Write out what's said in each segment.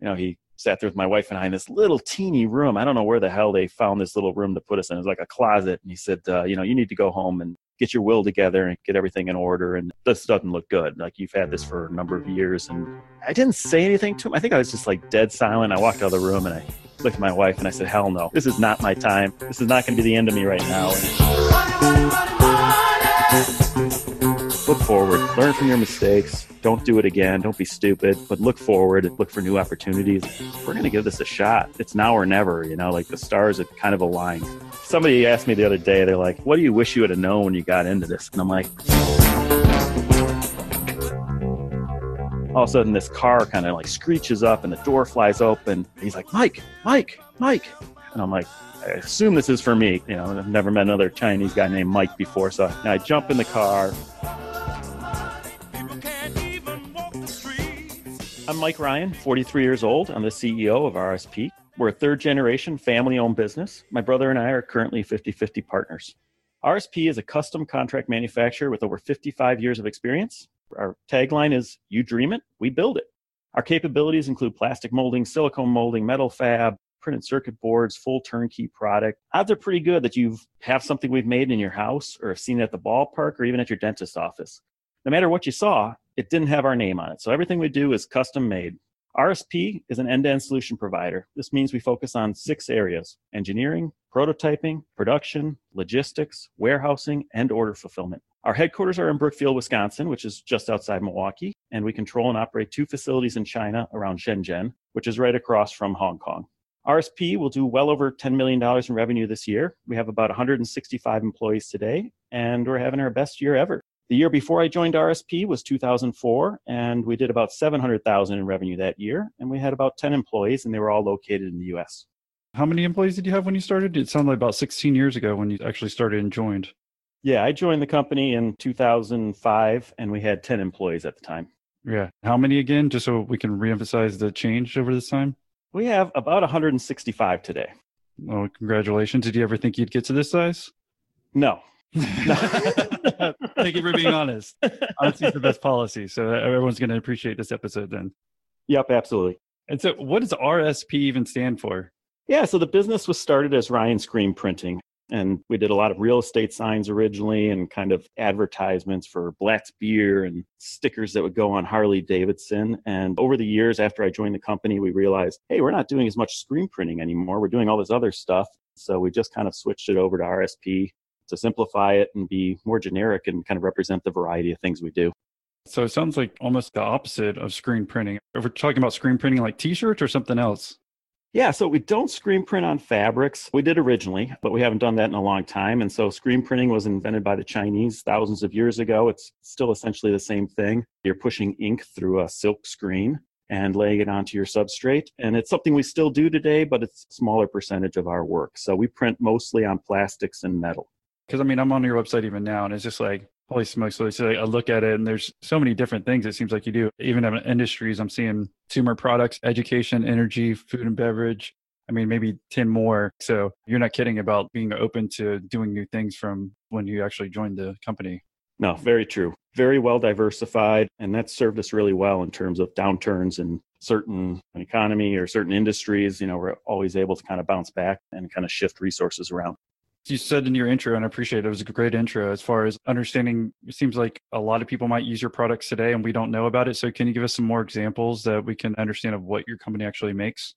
you know, he sat there with my wife and I in this little teeny room. I don't know where the hell they found this little room to put us in. It was like a closet. And he said, uh, you know, you need to go home and get your will together and get everything in order. And this doesn't look good. Like you've had this for a number of years. And I didn't say anything to him. I think I was just like dead silent. I walked out of the room and I looked at my wife and I said, hell no, this is not my time. This is not going to be the end of me right now. Look forward, learn from your mistakes. Don't do it again. Don't be stupid, but look forward, look for new opportunities. We're going to give this a shot. It's now or never, you know, like the stars are kind of aligned. Somebody asked me the other day, they're like, what do you wish you would have known when you got into this? And I'm like, all of a sudden this car kind of like screeches up and the door flies open. He's like, Mike, Mike, Mike. And I'm like, I assume this is for me. You know, I've never met another Chinese guy named Mike before. So I jump in the car. I'm Mike Ryan, 43 years old. I'm the CEO of RSP. We're a third generation family owned business. My brother and I are currently 50 50 partners. RSP is a custom contract manufacturer with over 55 years of experience. Our tagline is You dream it, we build it. Our capabilities include plastic molding, silicone molding, metal fab, printed circuit boards, full turnkey product. Odds are pretty good that you have something we've made in your house or have seen it at the ballpark or even at your dentist's office. No matter what you saw, it didn't have our name on it. So everything we do is custom made. RSP is an end to end solution provider. This means we focus on six areas engineering, prototyping, production, logistics, warehousing, and order fulfillment. Our headquarters are in Brookfield, Wisconsin, which is just outside Milwaukee, and we control and operate two facilities in China around Shenzhen, which is right across from Hong Kong. RSP will do well over $10 million in revenue this year. We have about 165 employees today, and we're having our best year ever. The year before I joined RSP was 2004, and we did about 700,000 in revenue that year, and we had about 10 employees, and they were all located in the U.S. How many employees did you have when you started? It sounded like about 16 years ago when you actually started and joined. Yeah, I joined the company in 2005, and we had 10 employees at the time. Yeah. How many again, just so we can reemphasize the change over this time? We have about 165 today. Oh, congratulations. Did you ever think you'd get to this size? No, Thank you for being honest. Honesty is the best policy. So everyone's going to appreciate this episode then. Yep, absolutely. And so, what does RSP even stand for? Yeah, so the business was started as Ryan Screen Printing. And we did a lot of real estate signs originally and kind of advertisements for Blatz beer and stickers that would go on Harley Davidson. And over the years after I joined the company, we realized, hey, we're not doing as much screen printing anymore. We're doing all this other stuff. So we just kind of switched it over to RSP to simplify it and be more generic and kind of represent the variety of things we do. So it sounds like almost the opposite of screen printing. If we're talking about screen printing like t shirts or something else. Yeah, so we don't screen print on fabrics. We did originally, but we haven't done that in a long time. And so screen printing was invented by the Chinese thousands of years ago. It's still essentially the same thing. You're pushing ink through a silk screen and laying it onto your substrate. And it's something we still do today, but it's a smaller percentage of our work. So we print mostly on plastics and metal because I mean, I'm on your website even now, and it's just like, holy smokes! So, like, I look at it, and there's so many different things. It seems like you do. Even in industries, I'm seeing consumer products, education, energy, food and beverage. I mean, maybe 10 more. So you're not kidding about being open to doing new things from when you actually joined the company. No, very true. Very well diversified. And that's served us really well in terms of downturns in certain economy or certain industries. You know, we're always able to kind of bounce back and kind of shift resources around. You said in your intro, and I appreciate it, it was a great intro as far as understanding. It seems like a lot of people might use your products today and we don't know about it. So, can you give us some more examples that we can understand of what your company actually makes?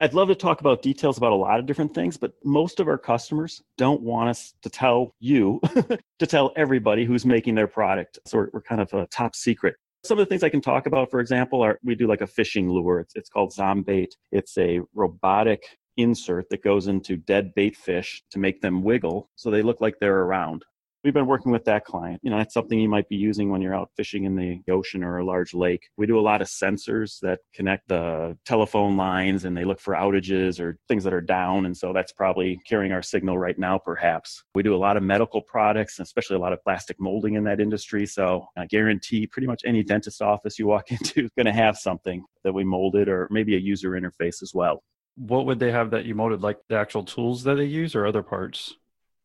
I'd love to talk about details about a lot of different things, but most of our customers don't want us to tell you to tell everybody who's making their product. So, we're, we're kind of a top secret. Some of the things I can talk about, for example, are we do like a fishing lure. It's, it's called Zombait. It's a robotic insert that goes into dead bait fish to make them wiggle so they look like they're around. We've been working with that client. You know, that's something you might be using when you're out fishing in the ocean or a large lake. We do a lot of sensors that connect the telephone lines and they look for outages or things that are down. And so that's probably carrying our signal right now, perhaps. We do a lot of medical products, especially a lot of plastic molding in that industry. So I guarantee pretty much any dentist office you walk into is going to have something that we molded or maybe a user interface as well what would they have that you molded like the actual tools that they use or other parts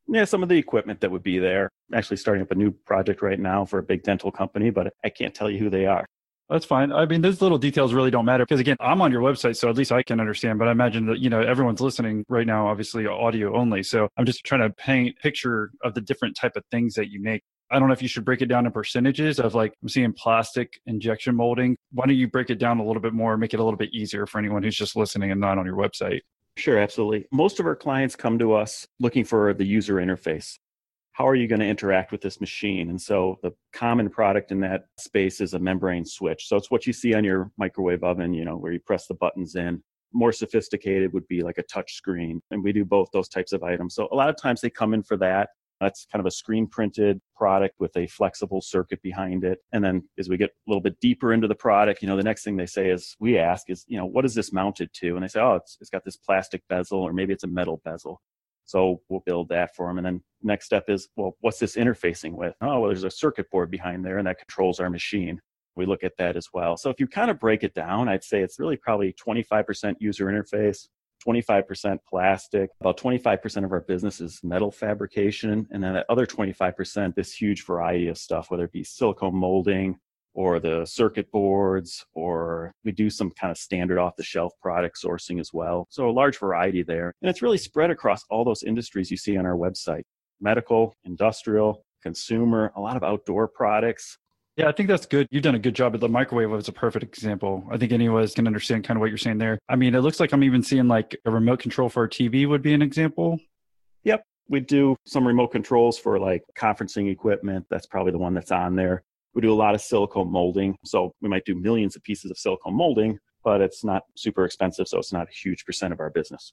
yeah some of the equipment that would be there actually starting up a new project right now for a big dental company but i can't tell you who they are That's fine. I mean, those little details really don't matter because again, I'm on your website, so at least I can understand. But I imagine that you know everyone's listening right now, obviously audio only. So I'm just trying to paint picture of the different type of things that you make. I don't know if you should break it down in percentages of like I'm seeing plastic injection molding. Why don't you break it down a little bit more, make it a little bit easier for anyone who's just listening and not on your website? Sure, absolutely. Most of our clients come to us looking for the user interface how are you going to interact with this machine? And so the common product in that space is a membrane switch. So it's what you see on your microwave oven, you know, where you press the buttons in. More sophisticated would be like a touch screen. And we do both those types of items. So a lot of times they come in for that. That's kind of a screen printed product with a flexible circuit behind it. And then as we get a little bit deeper into the product, you know, the next thing they say is, we ask is, you know, what is this mounted to? And they say, oh, it's, it's got this plastic bezel or maybe it's a metal bezel. So we'll build that for them. And then next step is, well, what's this interfacing with? Oh, well, there's a circuit board behind there and that controls our machine. We look at that as well. So if you kind of break it down, I'd say it's really probably 25% user interface, 25% plastic, about 25% of our business is metal fabrication, and then that other 25%, this huge variety of stuff, whether it be silicone molding, or the circuit boards, or we do some kind of standard off the shelf product sourcing as well. So a large variety there. And it's really spread across all those industries you see on our website medical, industrial, consumer, a lot of outdoor products. Yeah, I think that's good. You've done a good job. The microwave was a perfect example. I think anyone can understand kind of what you're saying there. I mean, it looks like I'm even seeing like a remote control for a TV would be an example. Yep. We do some remote controls for like conferencing equipment. That's probably the one that's on there. We do a lot of silicone molding. So we might do millions of pieces of silicone molding, but it's not super expensive. So it's not a huge percent of our business.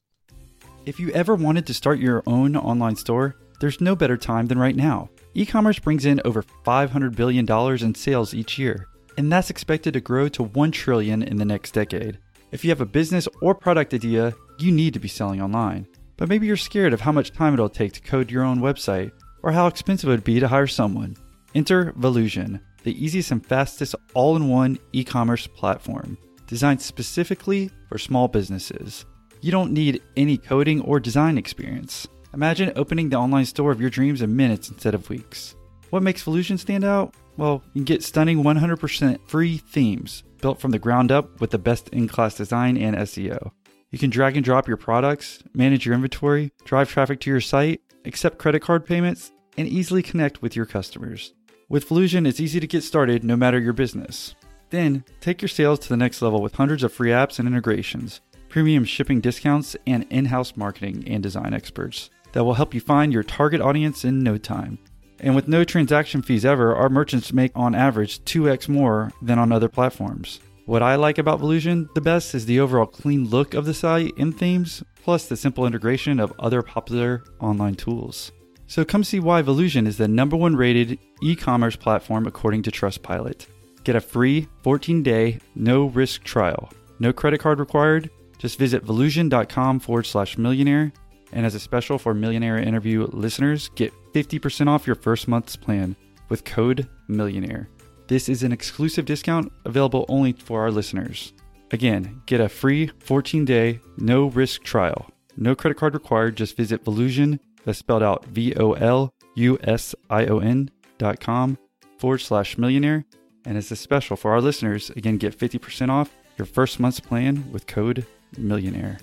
If you ever wanted to start your own online store, there's no better time than right now. E commerce brings in over $500 billion in sales each year, and that's expected to grow to 1 trillion in the next decade. If you have a business or product idea, you need to be selling online. But maybe you're scared of how much time it'll take to code your own website, or how expensive it would be to hire someone. Enter Volusion the easiest and fastest all in one e commerce platform designed specifically for small businesses. You don't need any coding or design experience. Imagine opening the online store of your dreams in minutes instead of weeks. What makes Volusion stand out? Well, you can get stunning 100% free themes built from the ground up with the best in class design and SEO. You can drag and drop your products, manage your inventory, drive traffic to your site, accept credit card payments, and easily connect with your customers. With Volusion, it's easy to get started no matter your business. Then, take your sales to the next level with hundreds of free apps and integrations, premium shipping discounts, and in house marketing and design experts that will help you find your target audience in no time. And with no transaction fees ever, our merchants make on average 2x more than on other platforms. What I like about Volusion the best is the overall clean look of the site and themes, plus the simple integration of other popular online tools. So come see why Volusion is the number one rated e commerce platform according to Trustpilot. Get a free 14 day, no risk trial. No credit card required. Just visit volusion.com forward slash millionaire. And as a special for Millionaire Interview listeners, get 50% off your first month's plan with code millionaire. This is an exclusive discount available only for our listeners. Again, get a free 14 day, no risk trial. No credit card required. Just visit Volusion that's spelled out V O L U S I O N dot com forward slash millionaire. And as a special for our listeners, again, get 50% off your first month's plan with code millionaire.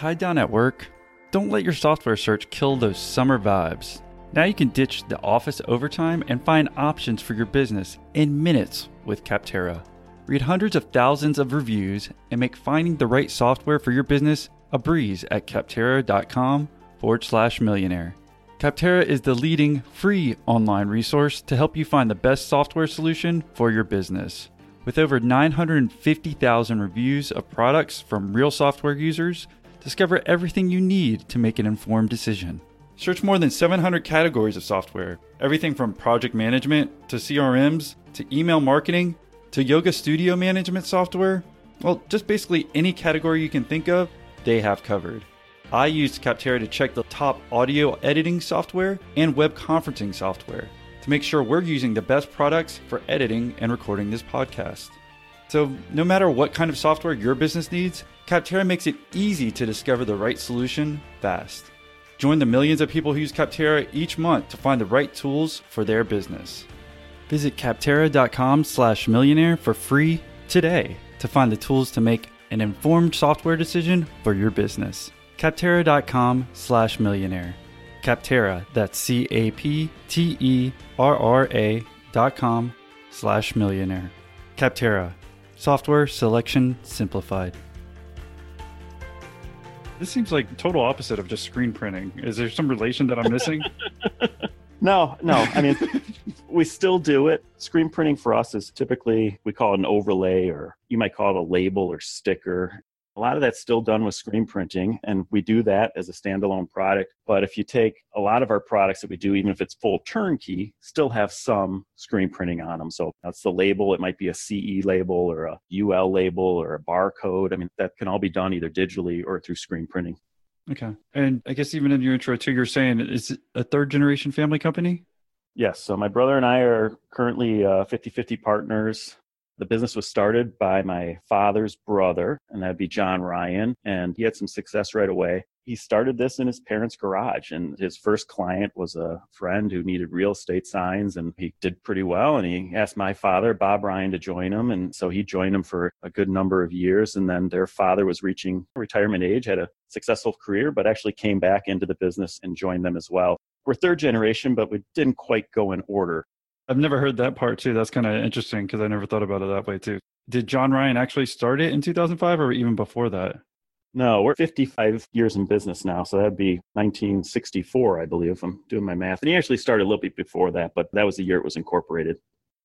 Tied down at work? Don't let your software search kill those summer vibes. Now you can ditch the office overtime and find options for your business in minutes with Capterra. Read hundreds of thousands of reviews and make finding the right software for your business a breeze at capterra.com forward slash millionaire. Capterra is the leading free online resource to help you find the best software solution for your business. With over 950,000 reviews of products from real software users, discover everything you need to make an informed decision. Search more than 700 categories of software, everything from project management to CRMs to email marketing to yoga studio management software. Well, just basically any category you can think of they have covered. I used Capterra to check the top audio editing software and web conferencing software to make sure we're using the best products for editing and recording this podcast. So, no matter what kind of software your business needs, Capterra makes it easy to discover the right solution fast. Join the millions of people who use Capterra each month to find the right tools for their business. Visit Capterra.com slash millionaire for free today to find the tools to make an informed software decision for your business. Capterra.com slash millionaire. Capterra, that's C A P T E R R A dot com slash millionaire. Capterra, software selection simplified. This seems like total opposite of just screen printing. Is there some relation that I'm missing? No, no. I mean, we still do it. Screen printing for us is typically, we call it an overlay, or you might call it a label or sticker. A lot of that's still done with screen printing, and we do that as a standalone product. But if you take a lot of our products that we do, even if it's full turnkey, still have some screen printing on them. So that's the label. It might be a CE label or a UL label or a barcode. I mean, that can all be done either digitally or through screen printing. Okay. And I guess even in your intro too, you're saying it's a third generation family company? Yes. So my brother and I are currently 50 uh, 50 partners. The business was started by my father's brother, and that'd be John Ryan. And he had some success right away he started this in his parents' garage and his first client was a friend who needed real estate signs and he did pretty well and he asked my father bob ryan to join him and so he joined him for a good number of years and then their father was reaching retirement age had a successful career but actually came back into the business and joined them as well we're third generation but we didn't quite go in order i've never heard that part too that's kind of interesting because i never thought about it that way too did john ryan actually start it in 2005 or even before that no, we're 55 years in business now. So that'd be 1964, I believe, if I'm doing my math. And he actually started a little bit before that, but that was the year it was incorporated.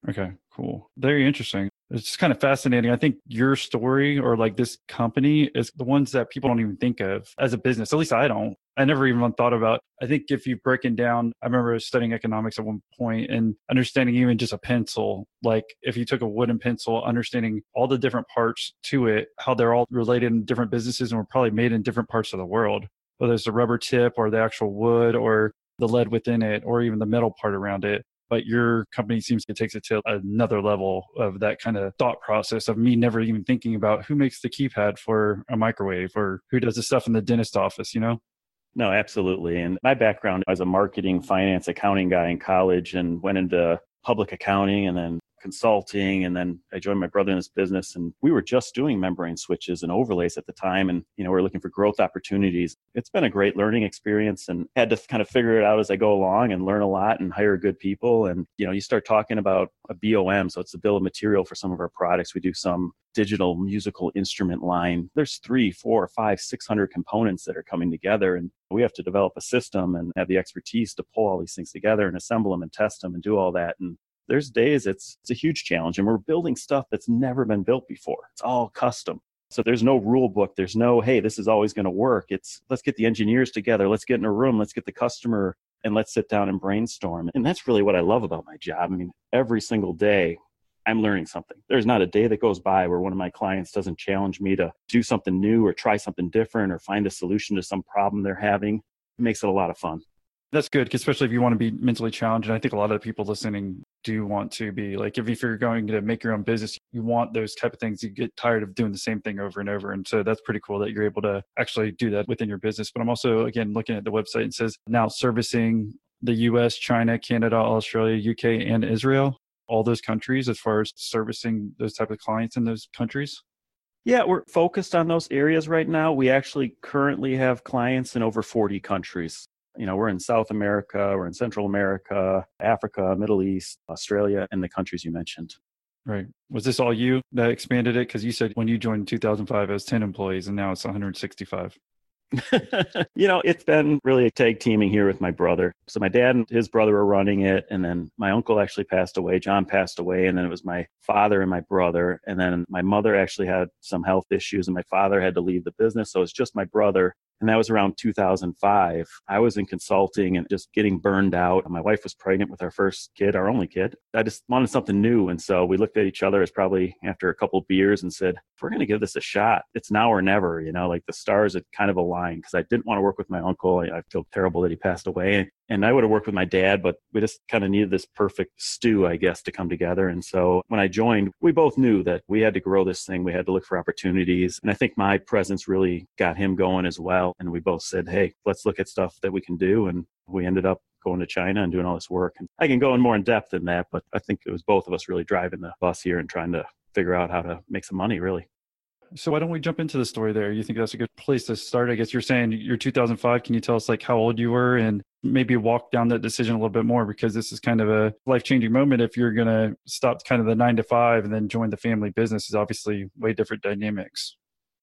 Okay, cool. Very interesting. It's just kind of fascinating. I think your story or like this company is the ones that people don't even think of as a business. At least I don't. I never even thought about. I think if you break it down, I remember studying economics at one point and understanding even just a pencil. Like if you took a wooden pencil, understanding all the different parts to it, how they're all related in different businesses and were probably made in different parts of the world, whether it's the rubber tip or the actual wood or the lead within it or even the metal part around it but your company seems to take it to another level of that kind of thought process of me never even thinking about who makes the keypad for a microwave or who does the stuff in the dentist office, you know? No, absolutely. And my background as a marketing, finance, accounting guy in college and went into public accounting and then consulting and then I joined my brother in this business and we were just doing membrane switches and overlays at the time and you know we are looking for growth opportunities. It's been a great learning experience and had to kind of figure it out as I go along and learn a lot and hire good people and you know you start talking about a BOM so it's a bill of material for some of our products. We do some digital musical instrument line. There's three, four, five, six hundred components that are coming together and we have to develop a system and have the expertise to pull all these things together and assemble them and test them and do all that. And there's days it's it's a huge challenge and we're building stuff that's never been built before. It's all custom. So there's no rule book. There's no hey this is always going to work. It's let's get the engineers together. Let's get in a room. Let's get the customer and let's sit down and brainstorm. And that's really what i love about my job. I mean every single day i'm learning something. There's not a day that goes by where one of my clients doesn't challenge me to do something new or try something different or find a solution to some problem they're having. It makes it a lot of fun. That's good, especially if you want to be mentally challenged. And I think a lot of the people listening do want to be like, if, if you're going to make your own business, you want those type of things. You get tired of doing the same thing over and over. And so that's pretty cool that you're able to actually do that within your business. But I'm also, again, looking at the website and says now servicing the US, China, Canada, Australia, UK, and Israel, all those countries as far as servicing those type of clients in those countries. Yeah, we're focused on those areas right now. We actually currently have clients in over 40 countries. You know, we're in South America, we're in Central America, Africa, Middle East, Australia, and the countries you mentioned. Right. Was this all you that expanded it? Because you said when you joined in 2005, it was 10 employees and now it's 165. you know, it's been really a tag teaming here with my brother. So my dad and his brother were running it, and then my uncle actually passed away. John passed away, and then it was my father and my brother, and then my mother actually had some health issues, and my father had to leave the business. So it's just my brother and that was around 2005. I was in consulting and just getting burned out. My wife was pregnant with our first kid, our only kid. I just wanted something new. And so we looked at each other as probably after a couple beers and said, if we're going to give this a shot, it's now or never. You know, like the stars had kind of aligned because I didn't want to work with my uncle. I feel terrible that he passed away and I would have worked with my dad, but we just kind of needed this perfect stew, I guess, to come together. And so when I joined, we both knew that we had to grow this thing. We had to look for opportunities. And I think my presence really got him going as well. And we both said, hey, let's look at stuff that we can do. And we ended up going to China and doing all this work. And I can go in more in depth than that, but I think it was both of us really driving the bus here and trying to figure out how to make some money, really. So why don't we jump into the story there? You think that's a good place to start? I guess you're saying you're 2005. Can you tell us like how old you were and maybe walk down that decision a little bit more because this is kind of a life-changing moment if you're going to stop kind of the 9 to 5 and then join the family business is obviously way different dynamics.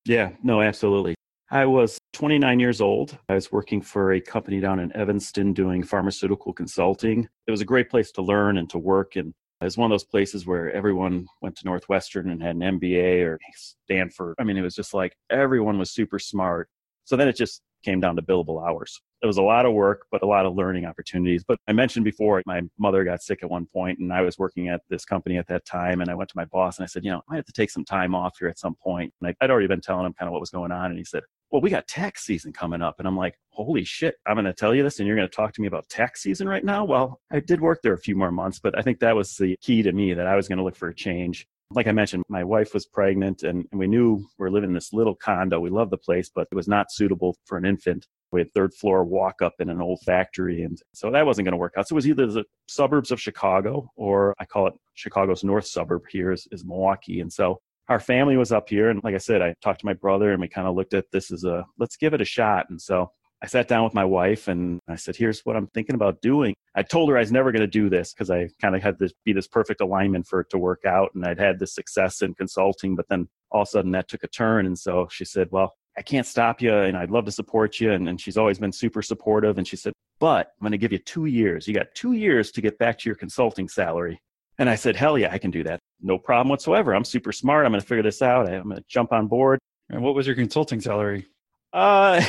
Yeah, no, absolutely. I was 29 years old. I was working for a company down in Evanston doing pharmaceutical consulting. It was a great place to learn and to work and it was one of those places where everyone went to Northwestern and had an MBA or Stanford. I mean, it was just like everyone was super smart. So then it just came down to billable hours. It was a lot of work, but a lot of learning opportunities. But I mentioned before, my mother got sick at one point, and I was working at this company at that time. And I went to my boss and I said, You know, I have to take some time off here at some point. And I'd already been telling him kind of what was going on. And he said, well, we got tax season coming up. And I'm like, holy shit, I'm going to tell you this and you're going to talk to me about tax season right now? Well, I did work there a few more months, but I think that was the key to me that I was going to look for a change. Like I mentioned, my wife was pregnant and, and we knew we we're living in this little condo. We loved the place, but it was not suitable for an infant. We had third floor walk up in an old factory. And so that wasn't going to work out. So it was either the suburbs of Chicago or I call it Chicago's north suburb here is, is Milwaukee. And so our family was up here. And like I said, I talked to my brother and we kind of looked at this as a let's give it a shot. And so I sat down with my wife and I said, here's what I'm thinking about doing. I told her I was never going to do this because I kind of had to be this perfect alignment for it to work out. And I'd had this success in consulting, but then all of a sudden that took a turn. And so she said, well, I can't stop you and I'd love to support you. And, and she's always been super supportive. And she said, but I'm going to give you two years. You got two years to get back to your consulting salary. And I said, hell yeah, I can do that. No problem whatsoever. I'm super smart. I'm going to figure this out. I'm going to jump on board. And what was your consulting salary? Uh,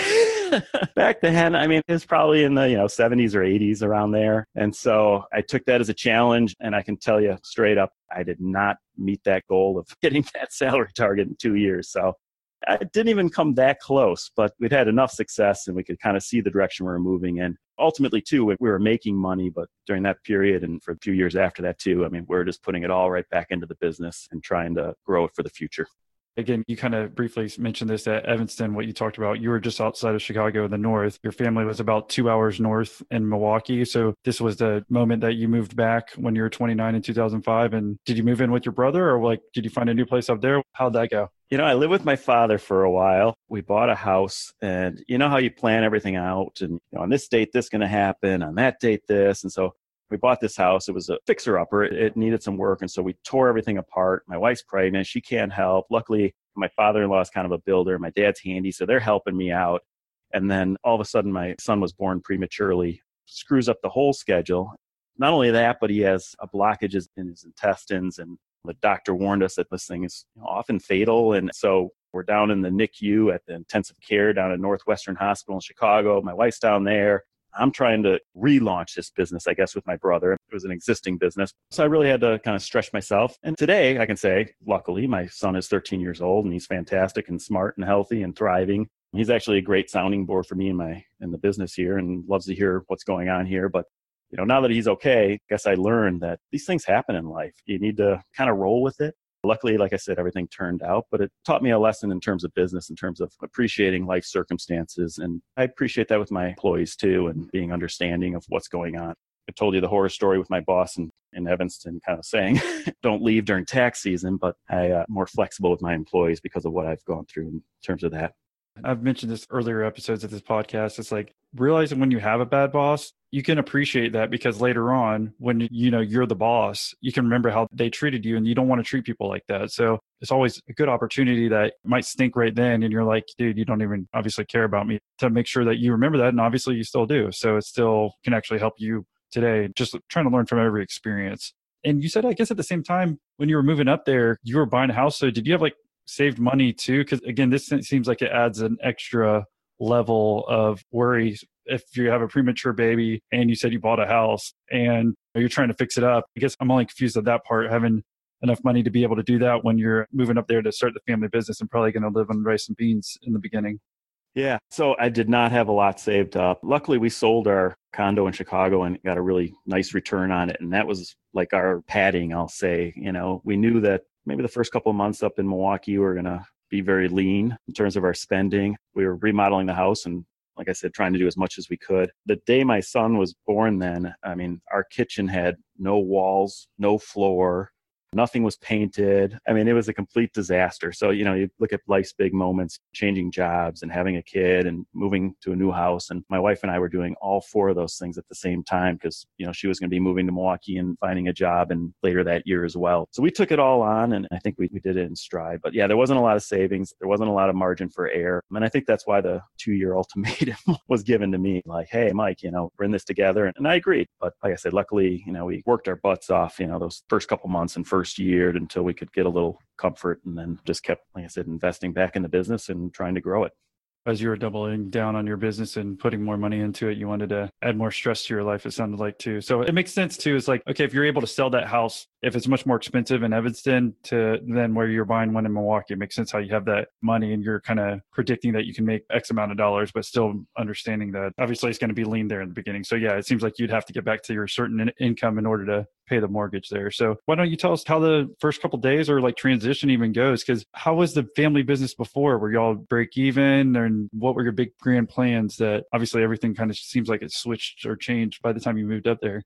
back then, I mean, it was probably in the, you know, 70s or 80s around there. And so I took that as a challenge. And I can tell you straight up, I did not meet that goal of getting that salary target in two years. So I didn't even come that close, but we'd had enough success and we could kind of see the direction we were moving in. Ultimately, too, we were making money, but during that period and for a few years after that, too, I mean, we're just putting it all right back into the business and trying to grow it for the future again, you kind of briefly mentioned this at Evanston, what you talked about. You were just outside of Chicago in the north. Your family was about two hours north in Milwaukee. So this was the moment that you moved back when you were 29 in 2005. And did you move in with your brother or like, did you find a new place up there? How'd that go? You know, I lived with my father for a while. We bought a house and you know how you plan everything out and you know, on this date, this going to happen, on that date, this. And so we bought this house. It was a fixer upper. It needed some work. And so we tore everything apart. My wife's pregnant. She can't help. Luckily, my father in law is kind of a builder. My dad's handy. So they're helping me out. And then all of a sudden, my son was born prematurely, screws up the whole schedule. Not only that, but he has a blockage in his intestines. And the doctor warned us that this thing is often fatal. And so we're down in the NICU at the intensive care down at Northwestern Hospital in Chicago. My wife's down there. I'm trying to relaunch this business, I guess, with my brother. It was an existing business. So I really had to kind of stretch myself. And today I can say, luckily, my son is 13 years old and he's fantastic and smart and healthy and thriving. He's actually a great sounding board for me in my in the business here and loves to hear what's going on here. But you know, now that he's okay, I guess I learned that these things happen in life. You need to kind of roll with it Luckily, like I said, everything turned out, but it taught me a lesson in terms of business, in terms of appreciating life circumstances. And I appreciate that with my employees too, and being understanding of what's going on. I told you the horror story with my boss in, in Evanston, kind of saying, don't leave during tax season, but I uh, more flexible with my employees because of what I've gone through in terms of that. I've mentioned this earlier episodes of this podcast. It's like realizing when you have a bad boss, you can appreciate that because later on, when you know you're the boss, you can remember how they treated you, and you don't want to treat people like that. So it's always a good opportunity that might stink right then, and you're like, dude, you don't even obviously care about me. To make sure that you remember that, and obviously you still do. So it still can actually help you today. Just trying to learn from every experience. And you said, I guess at the same time, when you were moving up there, you were buying a house. So did you have like saved money too? Because again, this seems like it adds an extra level of worry if you have a premature baby and you said you bought a house and you're trying to fix it up. I guess I'm only confused at that part, having enough money to be able to do that when you're moving up there to start the family business and probably going to live on rice and beans in the beginning. Yeah. So I did not have a lot saved up. Luckily, we sold our condo in Chicago and got a really nice return on it. And that was like our padding, I'll say. You know, we knew that maybe the first couple of months up in Milwaukee, we are going to be very lean in terms of our spending. We were remodeling the house and like I said, trying to do as much as we could. The day my son was born, then, I mean, our kitchen had no walls, no floor, Nothing was painted. I mean, it was a complete disaster. So, you know, you look at life's big moments, changing jobs and having a kid and moving to a new house. And my wife and I were doing all four of those things at the same time because, you know, she was going to be moving to Milwaukee and finding a job and later that year as well. So we took it all on and I think we, we did it in stride. But yeah, there wasn't a lot of savings. There wasn't a lot of margin for error. And I think that's why the two year ultimatum was given to me like, hey, Mike, you know, we're in this together. And I agreed. But like I said, luckily, you know, we worked our butts off, you know, those first couple months and first first year until we could get a little comfort and then just kept, like I said, investing back in the business and trying to grow it as you were doubling down on your business and putting more money into it, you wanted to add more stress to your life, it sounded like too. So it makes sense too. It's like, okay, if you're able to sell that house, if it's much more expensive in Evanston to then where you're buying one in Milwaukee, it makes sense how you have that money and you're kind of predicting that you can make X amount of dollars, but still understanding that obviously it's going to be lean there in the beginning. So yeah, it seems like you'd have to get back to your certain in- income in order to pay the mortgage there. So why don't you tell us how the first couple days or like transition even goes? Because how was the family business before? Were y'all break even, and what were your big grand plans? That obviously everything kind of seems like it switched or changed by the time you moved up there.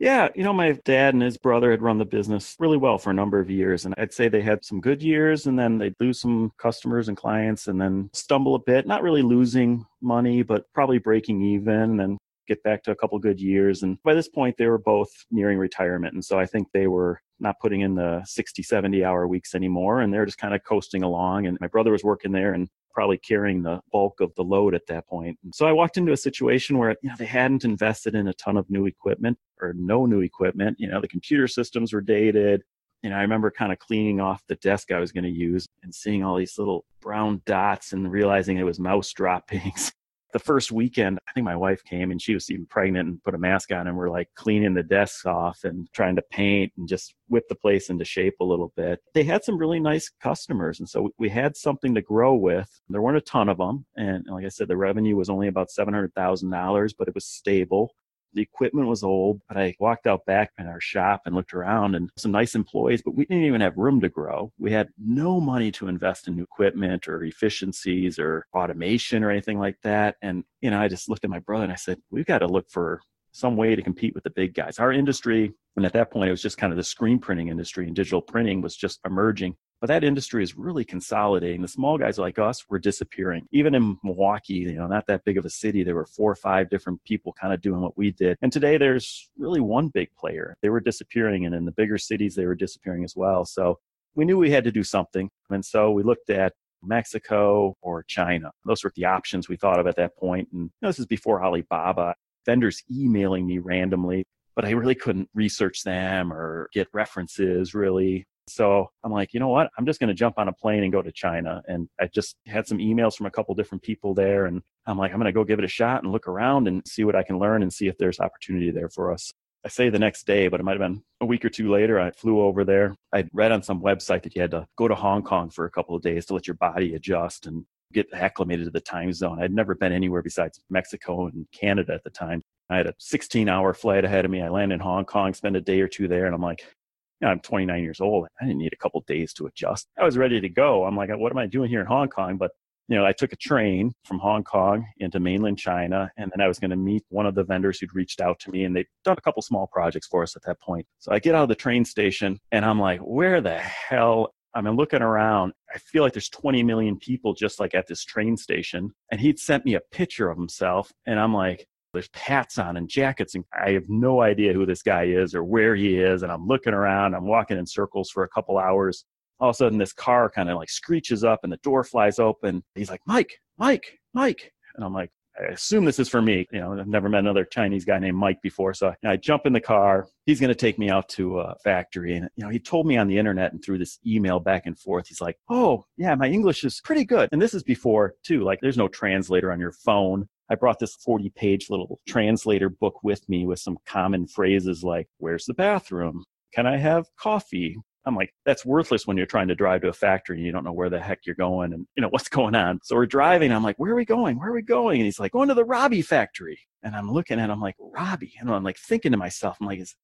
Yeah, you know, my dad and his brother had run the business really well for a number of years. And I'd say they had some good years and then they'd lose some customers and clients and then stumble a bit, not really losing money, but probably breaking even. And get back to a couple good years. And by this point, they were both nearing retirement. And so I think they were not putting in the 60, 70 hour weeks anymore. And they're just kind of coasting along. And my brother was working there and probably carrying the bulk of the load at that point. And so I walked into a situation where you know, they hadn't invested in a ton of new equipment or no new equipment. You know, the computer systems were dated. You know, I remember kind of cleaning off the desk I was going to use and seeing all these little brown dots and realizing it was mouse droppings the first weekend, I think my wife came and she was even pregnant and put a mask on and we're like cleaning the desks off and trying to paint and just whip the place into shape a little bit. They had some really nice customers. And so we had something to grow with. There weren't a ton of them. And like I said, the revenue was only about $700,000, but it was stable. The equipment was old, but I walked out back in our shop and looked around and some nice employees, but we didn't even have room to grow. We had no money to invest in new equipment or efficiencies or automation or anything like that. And, you know, I just looked at my brother and I said, we've got to look for some way to compete with the big guys. Our industry, and at that point, it was just kind of the screen printing industry and digital printing was just emerging. But that industry is really consolidating. The small guys like us were disappearing. Even in Milwaukee, you know, not that big of a city, there were four or five different people kind of doing what we did. And today there's really one big player. They were disappearing. And in the bigger cities, they were disappearing as well. So we knew we had to do something. And so we looked at Mexico or China. Those were the options we thought of at that point. And you know, this is before Alibaba. Vendors emailing me randomly, but I really couldn't research them or get references really. So I'm like, you know what? I'm just going to jump on a plane and go to China. And I just had some emails from a couple different people there. And I'm like, I'm going to go give it a shot and look around and see what I can learn and see if there's opportunity there for us. I say the next day, but it might have been a week or two later. I flew over there. I read on some website that you had to go to Hong Kong for a couple of days to let your body adjust and get acclimated to the time zone. I'd never been anywhere besides Mexico and Canada at the time. I had a 16 hour flight ahead of me. I landed in Hong Kong, spent a day or two there, and I'm like, know, I'm 29 years old. I didn't need a couple days to adjust. I was ready to go. I'm like, what am I doing here in Hong Kong? But you know, I took a train from Hong Kong into mainland China, and then I was going to meet one of the vendors who'd reached out to me, and they'd done a couple small projects for us at that point. So I get out of the train station, and I'm like, where the hell? I'm looking around. I feel like there's 20 million people just like at this train station. And he'd sent me a picture of himself, and I'm like, there's hats on and jackets and i have no idea who this guy is or where he is and i'm looking around i'm walking in circles for a couple hours all of a sudden this car kind of like screeches up and the door flies open he's like mike mike mike and i'm like I assume this is for me. You know, I've never met another Chinese guy named Mike before. So I jump in the car. He's going to take me out to a factory. And, you know, he told me on the internet and through this email back and forth, he's like, oh, yeah, my English is pretty good. And this is before, too. Like, there's no translator on your phone. I brought this 40 page little translator book with me with some common phrases like, Where's the bathroom? Can I have coffee? I'm like, that's worthless when you're trying to drive to a factory and you don't know where the heck you're going and you know what's going on. So we're driving. I'm like, where are we going? Where are we going? And he's like, going to the Robbie factory. And I'm looking at him like, Robbie. And I'm like thinking to myself, I'm like, is,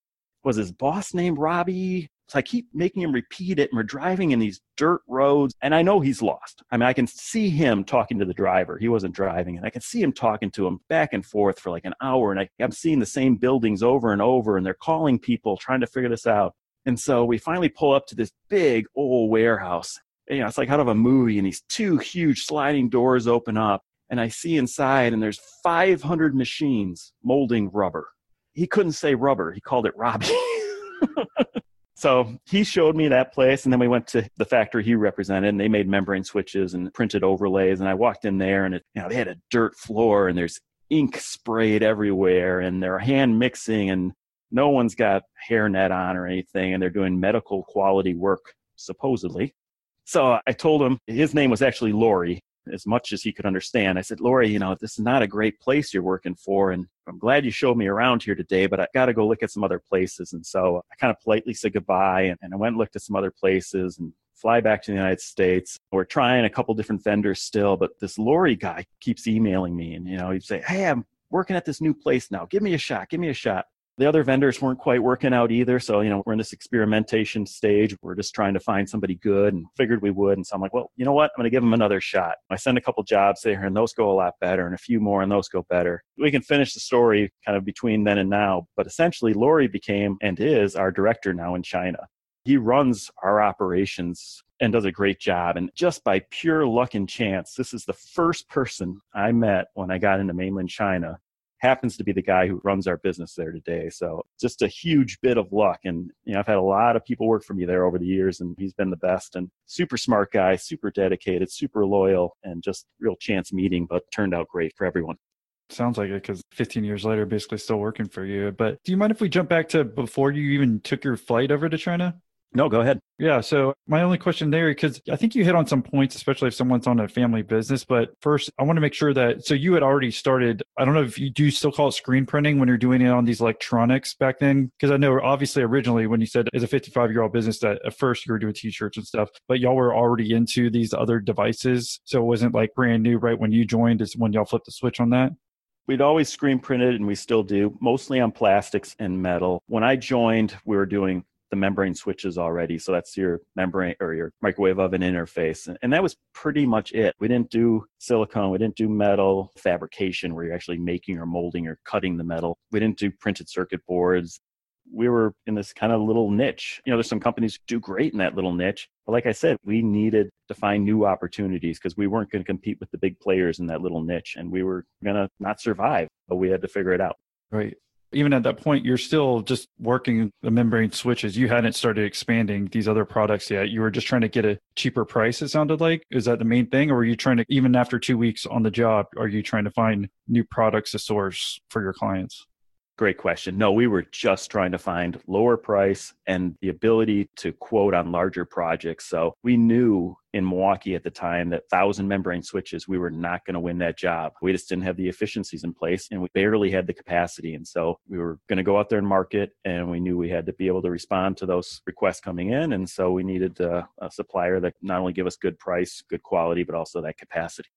was his boss named Robbie? So I keep making him repeat it, and we're driving in these dirt roads, and I know he's lost. I mean, I can see him talking to the driver. He wasn't driving, and I can see him talking to him back and forth for like an hour, and I, I'm seeing the same buildings over and over, and they're calling people trying to figure this out. And so we finally pull up to this big old warehouse. You know, it's like out of a movie, and these two huge sliding doors open up, and I see inside, and there's 500 machines molding rubber. He couldn't say rubber; he called it Robbie. so he showed me that place and then we went to the factory he represented and they made membrane switches and printed overlays and i walked in there and it, you know they had a dirt floor and there's ink sprayed everywhere and they're hand mixing and no one's got hairnet on or anything and they're doing medical quality work supposedly. So i told him his name was actually Laurie as much as he could understand. I said, Lori, you know, this is not a great place you're working for. And I'm glad you showed me around here today, but I got to go look at some other places. And so I kind of politely said goodbye and, and I went and looked at some other places and fly back to the United States. We're trying a couple different vendors still, but this Lori guy keeps emailing me and, you know, he'd say, Hey, I'm working at this new place now. Give me a shot. Give me a shot the other vendors weren't quite working out either. So, you know, we're in this experimentation stage. We're just trying to find somebody good and figured we would. And so I'm like, well, you know what? I'm going to give them another shot. I send a couple jobs there and those go a lot better and a few more and those go better. We can finish the story kind of between then and now. But essentially, Lori became and is our director now in China. He runs our operations and does a great job. And just by pure luck and chance, this is the first person I met when I got into mainland China happens to be the guy who runs our business there today. So just a huge bit of luck. And, you know, I've had a lot of people work for me there over the years and he's been the best and super smart guy, super dedicated, super loyal and just real chance meeting, but turned out great for everyone. Sounds like it because 15 years later, basically still working for you. But do you mind if we jump back to before you even took your flight over to China? No, go ahead. Yeah. So my only question there, because I think you hit on some points, especially if someone's on a family business. But first, I want to make sure that so you had already started. I don't know if you do still call it screen printing when you're doing it on these electronics back then, because I know obviously originally when you said as a 55 year old business that at first you were doing t-shirts and stuff, but y'all were already into these other devices, so it wasn't like brand new right when you joined. Is when y'all flipped the switch on that. We'd always screen printed and we still do, mostly on plastics and metal. When I joined, we were doing the membrane switches already. So that's your membrane or your microwave oven interface. And that was pretty much it. We didn't do silicone. We didn't do metal fabrication where you're actually making or molding or cutting the metal. We didn't do printed circuit boards. We were in this kind of little niche. You know, there's some companies do great in that little niche. But like I said, we needed to find new opportunities because we weren't going to compete with the big players in that little niche and we were going to not survive, but we had to figure it out. Right even at that point, you're still just working the membrane switches. You hadn't started expanding these other products yet. You were just trying to get a cheaper price, it sounded like. Is that the main thing? Or were you trying to, even after two weeks on the job, are you trying to find new products to source for your clients? Great question. No, we were just trying to find lower price and the ability to quote on larger projects. So we knew in Milwaukee at the time that thousand membrane switches, we were not going to win that job. We just didn't have the efficiencies in place and we barely had the capacity. And so we were going to go out there and market and we knew we had to be able to respond to those requests coming in. And so we needed a, a supplier that not only give us good price, good quality, but also that capacity.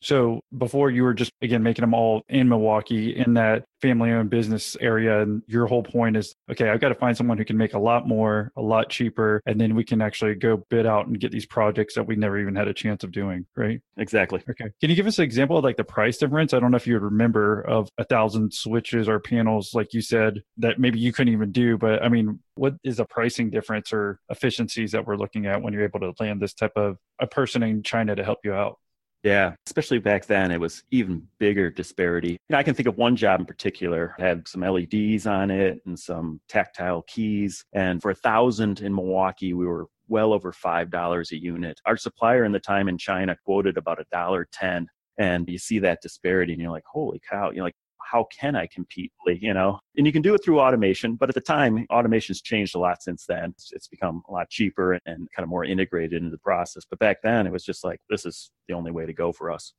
So before you were just again making them all in Milwaukee in that family owned business area and your whole point is okay, I've got to find someone who can make a lot more, a lot cheaper and then we can actually go bid out and get these projects that we never even had a chance of doing, right? Exactly. Okay. Can you give us an example of like the price difference? I don't know if you remember of a thousand switches or panels like you said that maybe you couldn't even do, but I mean, what is a pricing difference or efficiencies that we're looking at when you're able to land this type of a person in China to help you out? Yeah, especially back then, it was even bigger disparity. You know, I can think of one job in particular had some LEDs on it and some tactile keys. And for a thousand in Milwaukee, we were well over five dollars a unit. Our supplier in the time in China quoted about a dollar ten. And you see that disparity, and you're like, "Holy cow!" You're like, how can I compete? You know, and you can do it through automation, but at the time, automation's changed a lot since then. It's, it's become a lot cheaper and kind of more integrated into the process. But back then, it was just like this is the only way to go for us.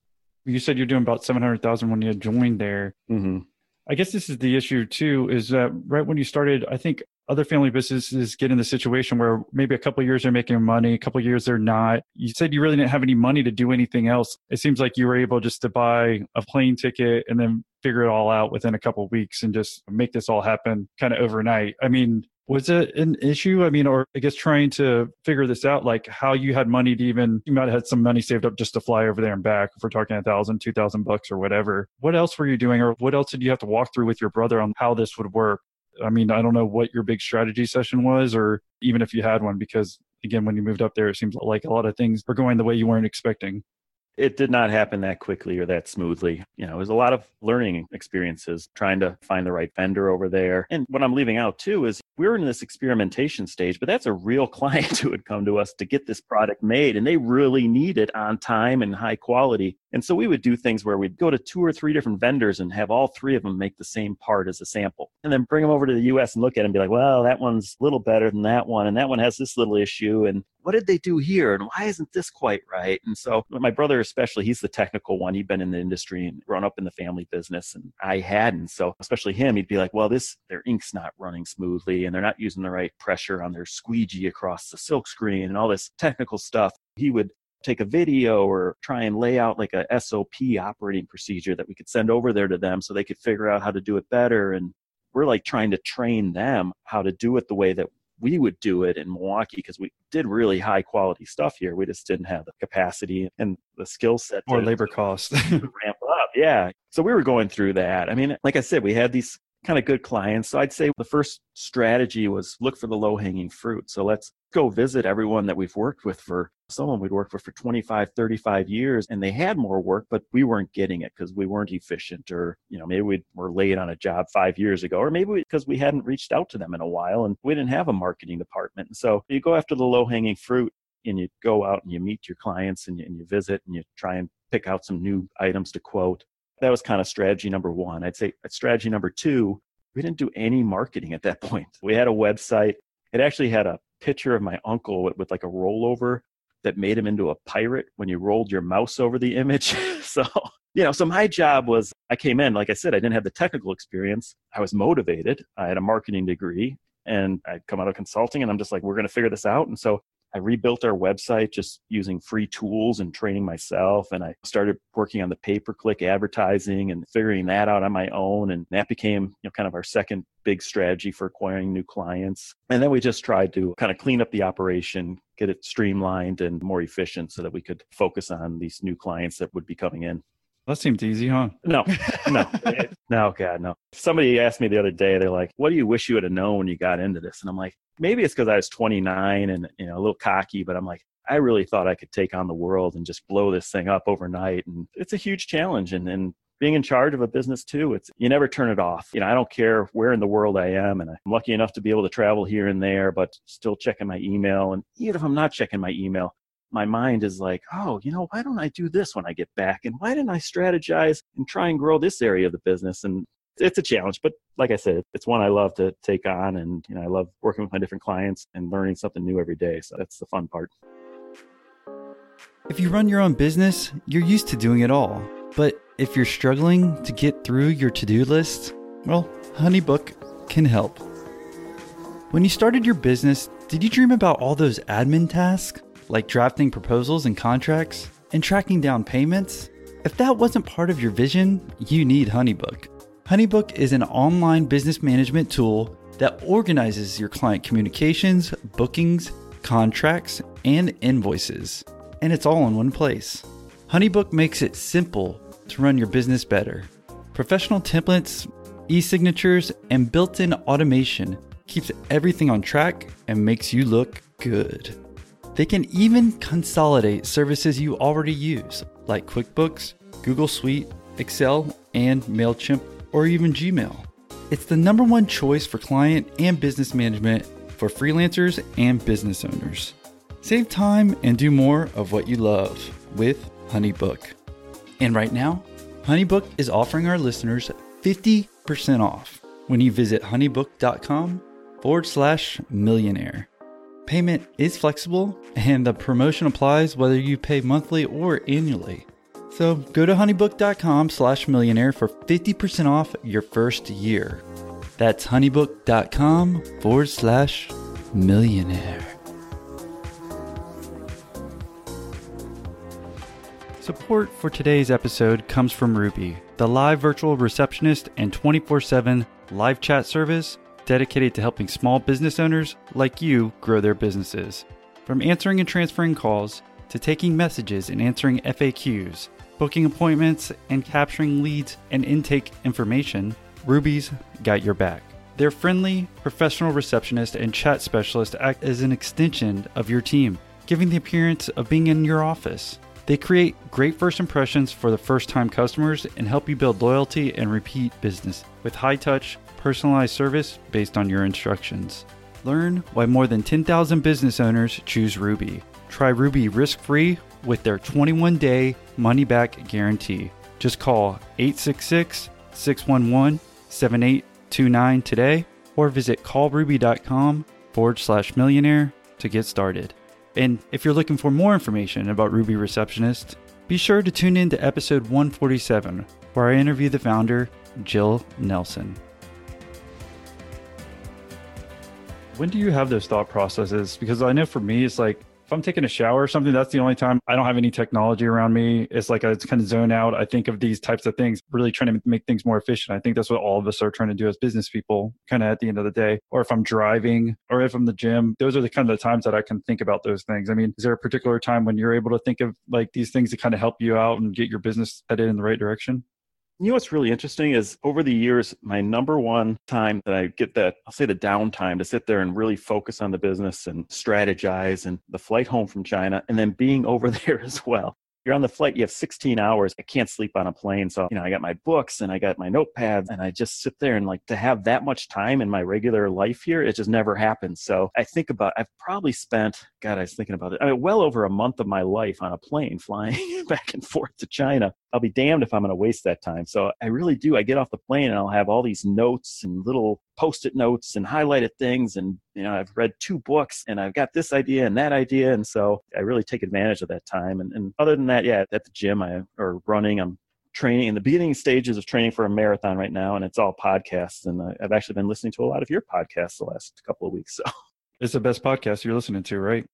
You said you're doing about seven hundred thousand when you joined there. Mm-hmm. I guess this is the issue too. Is that right when you started? I think other family businesses get in the situation where maybe a couple years they're making money, a couple years they're not. You said you really didn't have any money to do anything else. It seems like you were able just to buy a plane ticket and then figure it all out within a couple weeks and just make this all happen kind of overnight. I mean, Was it an issue? I mean, or I guess trying to figure this out, like how you had money to even, you might have had some money saved up just to fly over there and back if we're talking a thousand, two thousand bucks or whatever. What else were you doing or what else did you have to walk through with your brother on how this would work? I mean, I don't know what your big strategy session was or even if you had one, because again, when you moved up there, it seems like a lot of things were going the way you weren't expecting it did not happen that quickly or that smoothly. You know, it was a lot of learning experiences trying to find the right vendor over there. And what I'm leaving out too is we were in this experimentation stage, but that's a real client who had come to us to get this product made and they really need it on time and high quality. And so we would do things where we'd go to two or three different vendors and have all three of them make the same part as a sample and then bring them over to the US and look at it and be like, well, that one's a little better than that one. And that one has this little issue. And what did they do here? And why isn't this quite right? And so my brother, especially, he's the technical one. He'd been in the industry and grown up in the family business and I hadn't. So especially him, he'd be like, well, this, their ink's not running smoothly and they're not using the right pressure on their squeegee across the silk screen and all this technical stuff. He would take a video or try and lay out like a SOP operating procedure that we could send over there to them so they could figure out how to do it better. And we're like trying to train them how to do it the way that we would do it in Milwaukee because we did really high quality stuff here. We just didn't have the capacity and the skill set or labor cost ramp up. Yeah. So we were going through that. I mean, like I said, we had these kind of good clients. So I'd say the first strategy was look for the low hanging fruit. So let's go visit everyone that we've worked with for someone we'd worked with for 25, 35 years and they had more work, but we weren't getting it because we weren't efficient or, you know, maybe we were late on a job five years ago, or maybe because we hadn't reached out to them in a while and we didn't have a marketing department. And so you go after the low hanging fruit and you go out and you meet your clients and you, and you visit and you try and pick out some new items to quote that was kind of strategy number one. I'd say uh, strategy number two, we didn't do any marketing at that point. We had a website. It actually had a picture of my uncle with, with like a rollover that made him into a pirate when you rolled your mouse over the image. so, you know, so my job was I came in, like I said, I didn't have the technical experience. I was motivated. I had a marketing degree and I'd come out of consulting and I'm just like, we're going to figure this out. And so I rebuilt our website just using free tools and training myself. And I started working on the pay per click advertising and figuring that out on my own. And that became, you know, kind of our second big strategy for acquiring new clients. And then we just tried to kind of clean up the operation, get it streamlined and more efficient so that we could focus on these new clients that would be coming in. That seemed easy, huh? No, no, no, God, no. Somebody asked me the other day, they're like, what do you wish you would have known when you got into this? And I'm like, maybe it's because I was 29 and, you know, a little cocky, but I'm like, I really thought I could take on the world and just blow this thing up overnight. And it's a huge challenge. And, and being in charge of a business too, it's, you never turn it off. You know, I don't care where in the world I am. And I'm lucky enough to be able to travel here and there, but still checking my email. And even if I'm not checking my email, my mind is like, oh, you know, why don't I do this when I get back? And why didn't I strategize and try and grow this area of the business? And it's a challenge, but like I said, it's one I love to take on. And, you know, I love working with my different clients and learning something new every day. So that's the fun part. If you run your own business, you're used to doing it all. But if you're struggling to get through your to do list, well, Honeybook can help. When you started your business, did you dream about all those admin tasks? like drafting proposals and contracts, and tracking down payments? If that wasn't part of your vision, you need Honeybook. Honeybook is an online business management tool that organizes your client communications, bookings, contracts, and invoices. And it's all in one place. Honeybook makes it simple to run your business better. Professional templates, e signatures, and built in automation keeps everything on track and makes you look good. They can even consolidate services you already use, like QuickBooks, Google Suite, Excel, and MailChimp, or even Gmail. It's the number one choice for client and business management for freelancers and business owners. Save time and do more of what you love with Honeybook. And right now, Honeybook is offering our listeners 50% off when you visit honeybook.com forward slash millionaire. Payment is flexible and the promotion applies whether you pay monthly or annually. So go to honeybook.com slash millionaire for 50% off your first year. That's honeybook.com forward slash millionaire. Support for today's episode comes from Ruby, the live virtual receptionist and 24 7 live chat service dedicated to helping small business owners like you grow their businesses. From answering and transferring calls to taking messages and answering FAQs, booking appointments, and capturing leads and intake information, Ruby's got your back. Their friendly, professional receptionist and chat specialist act as an extension of your team, giving the appearance of being in your office. They create great first impressions for the first time customers and help you build loyalty and repeat business with high touch, personalized service based on your instructions. Learn why more than 10,000 business owners choose Ruby. Try Ruby risk free with their 21 day money back guarantee. Just call 866 611 7829 today or visit callruby.com forward slash millionaire to get started. And if you're looking for more information about Ruby Receptionist, be sure to tune in to episode 147, where I interview the founder, Jill Nelson. When do you have those thought processes? Because I know for me, it's like if I'm taking a shower or something, that's the only time I don't have any technology around me. It's like I kind of zone out. I think of these types of things, really trying to make things more efficient. I think that's what all of us are trying to do as business people, kind of at the end of the day. Or if I'm driving or if I'm the gym, those are the kind of the times that I can think about those things. I mean, is there a particular time when you're able to think of like these things to kind of help you out and get your business headed in the right direction? You know what's really interesting is over the years, my number one time that I get that, I'll say the downtime to sit there and really focus on the business and strategize and the flight home from China and then being over there as well you're on the flight, you have 16 hours. I can't sleep on a plane. So, you know, I got my books and I got my notepads and I just sit there and like to have that much time in my regular life here, it just never happens. So I think about, I've probably spent, God, I was thinking about it. I mean, well over a month of my life on a plane flying back and forth to China. I'll be damned if I'm going to waste that time. So I really do. I get off the plane and I'll have all these notes and little post-it notes and highlighted things and you know i've read two books and i've got this idea and that idea. And so i really take advantage of that time. And, and other than that yeah at the gym i or running i'm training in the beginning stages of training for a marathon right now. And it's all podcasts. And i've actually been listening to a lot of your podcasts the last couple of weeks. So it's the best podcast you're listening to right?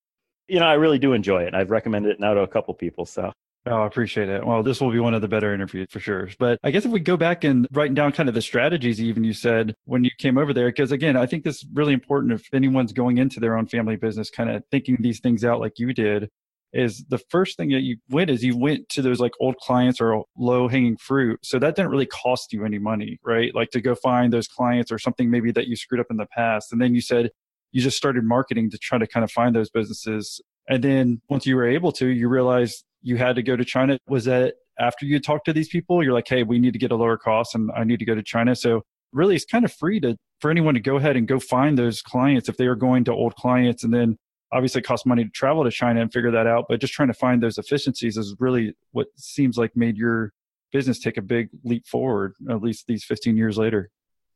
You know i really do enjoy it. And i've recommended it now to a couple people. So Oh, I appreciate it. Well, this will be one of the better interviews for sure. But I guess if we go back and writing down kind of the strategies, even you said when you came over there, because again, I think this is really important if anyone's going into their own family business, kind of thinking these things out like you did. Is the first thing that you went is you went to those like old clients or low hanging fruit. So that didn't really cost you any money, right? Like to go find those clients or something maybe that you screwed up in the past. And then you said you just started marketing to try to kind of find those businesses. And then once you were able to, you realized you had to go to China. Was that after you talked to these people? You're like, hey, we need to get a lower cost and I need to go to China. So really it's kind of free to for anyone to go ahead and go find those clients if they are going to old clients and then obviously it costs money to travel to China and figure that out. But just trying to find those efficiencies is really what seems like made your business take a big leap forward, at least these 15 years later.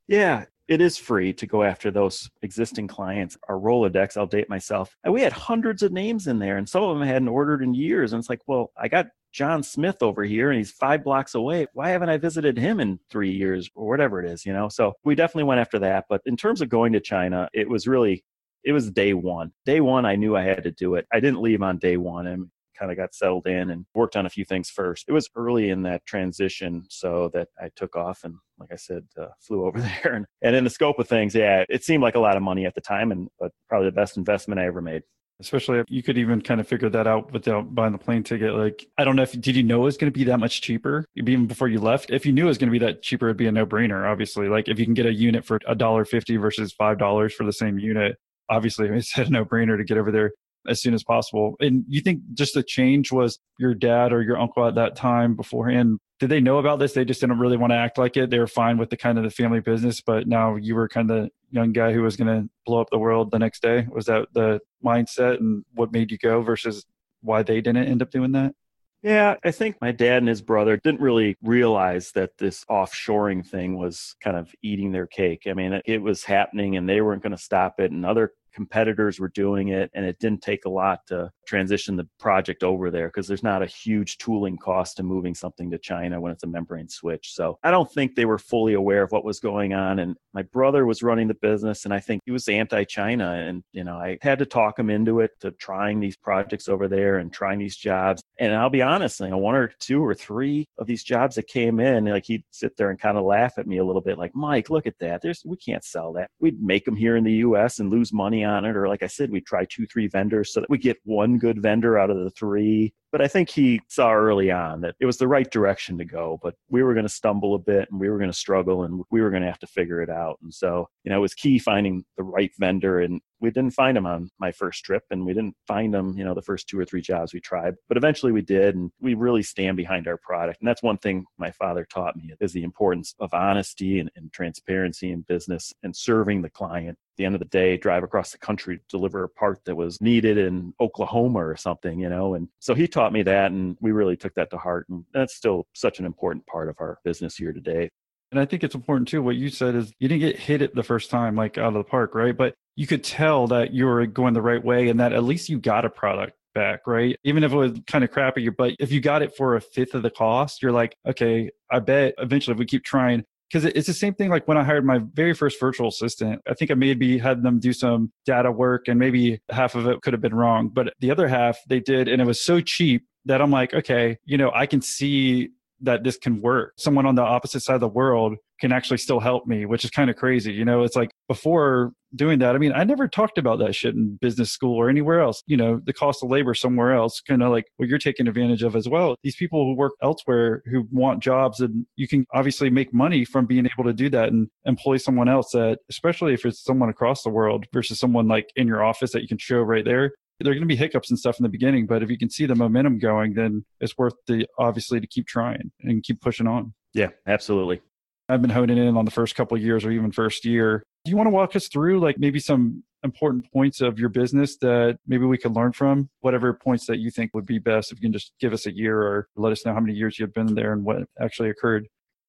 Yeah, it is free to go after those existing clients. Our Rolodex, I'll date myself. And we had hundreds of names in there, and some of them hadn't ordered in years. And it's like, well, I got John Smith over here and he's five blocks away. Why haven't I visited him in three years or whatever it is, you know? So we definitely went after that. But in terms of going to China, it was really it was day one. Day one, I knew I had to do it. I didn't leave on day one. And kind of got settled in and worked on a few things first. It was early in that transition, so that I took off and, like I said, uh, flew over there. And, and in the scope of things, yeah, it seemed like a lot of money at the time, and but probably the best investment I ever made. Especially if you could even kind of figure that out without buying the plane ticket. Like, I don't know if did you know it was going to be that much cheaper even before you left? If you knew it was going to be that cheaper, it'd be a no brainer. Obviously, like if you can get a unit for a dollar fifty versus five dollars for the same unit, obviously it's a no brainer to get over there as soon as possible. And you think just the change was your dad or your uncle at that time beforehand? Did they know about this? They just didn't really want to act like it. They were fine with the kind of the family business, but now you were kind of the young guy who was going to blow up the world the next day. Was that the mindset and what made you go versus why they didn't end up doing that? Yeah, I think my dad and his brother didn't really realize that this offshoring thing was kind of eating their cake. I mean, it was happening and they weren't going to stop it. And other competitors were doing it and it didn't take a lot to transition the project over there because there's not a huge tooling cost to moving something to China when it's a membrane switch. So I don't think they were fully aware of what was going on. And my brother was running the business and I think he was anti China. And, you know, I had to talk him into it to trying these projects over there and trying these jobs. And I'll be honest, you know, one or two or three of these jobs that came in, like he'd sit there and kind of laugh at me a little bit, like, Mike, look at that. There's, we can't sell that. We'd make them here in the US and lose money on it. Or like I said, we try two, three vendors so that we get one good vendor out of the three. But I think he saw early on that it was the right direction to go, but we were going to stumble a bit and we were going to struggle and we were going to have to figure it out. And so, you know, it was key finding the right vendor. And we didn't find him on my first trip and we didn't find him, you know, the first two or three jobs we tried, but eventually we did. And we really stand behind our product. And that's one thing my father taught me is the importance of honesty and, and transparency in business and serving the client the end of the day drive across the country to deliver a part that was needed in Oklahoma or something, you know. And so he taught me that and we really took that to heart and that's still such an important part of our business here today. And I think it's important too. What you said is you didn't get hit it the first time, like out of the park, right? But you could tell that you were going the right way and that at least you got a product back, right? Even if it was kind of crappy, but if you got it for a fifth of the cost, you're like, okay, I bet eventually if we keep trying, because it's the same thing like when I hired my very first virtual assistant. I think I maybe had them do some data work and maybe half of it could have been wrong, but the other half they did. And it was so cheap that I'm like, okay, you know, I can see that this can work. Someone on the opposite side of the world can actually still help me, which is kind of crazy. You know, it's like before doing that, I mean, I never talked about that shit in business school or anywhere else. You know, the cost of labor somewhere else, kind of like what you're taking advantage of as well. These people who work elsewhere who want jobs and you can obviously make money from being able to do that and employ someone else that, especially if it's someone across the world versus someone like in your office that you can show right there there are going to be hiccups and stuff in the beginning, but if you can see the momentum going, then it's worth the obviously to keep trying and keep pushing on. Yeah, absolutely. I've been honing in on the first couple years or even first year. Do you want to walk us through like maybe some important points of your business that maybe we could learn from? Whatever points that you think would be best, if you can just give us a year or let us know how many years you've been there and what actually occurred.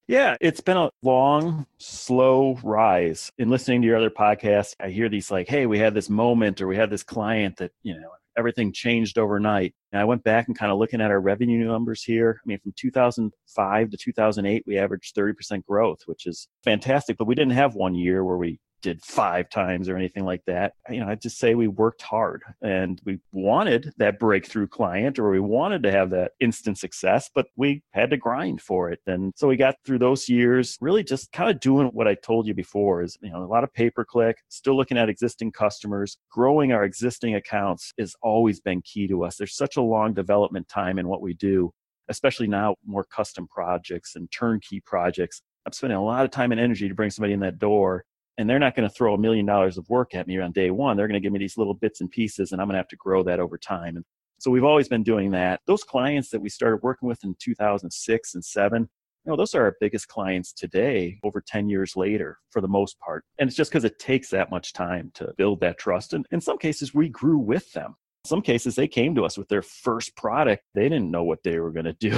Yeah, it's been a long, slow rise. In listening to your other podcasts, I hear these like, hey, we had this moment or we had this client that, you know, everything changed overnight. And I went back and kind of looking at our revenue numbers here. I mean, from 2005 to 2008, we averaged 30% growth, which is fantastic. But we didn't have one year where we did five times or anything like that. You know, I'd just say we worked hard and we wanted that breakthrough client or we wanted to have that instant success, but we had to grind for it. And so we got through those years really just kind of doing what I told you before is, you know, a lot of pay per click, still looking at existing customers, growing our existing accounts has always been key to us. There's such a long development time in what we do, especially now more custom projects and turnkey projects. I'm spending a lot of time and energy to bring somebody in that door and they're not going to throw a million dollars of work at me on day one. They're going to give me these little bits and pieces, and I'm going to have to grow that over time. And so we've always been doing that. Those clients that we started working with in 2006 and seven, you know, those are our biggest clients today, over 10 years later, for the most part. And it's just because it takes that much time to build that trust. And in some cases, we grew with them. Some cases, they came to us with their first product. They didn't know what they were going to do.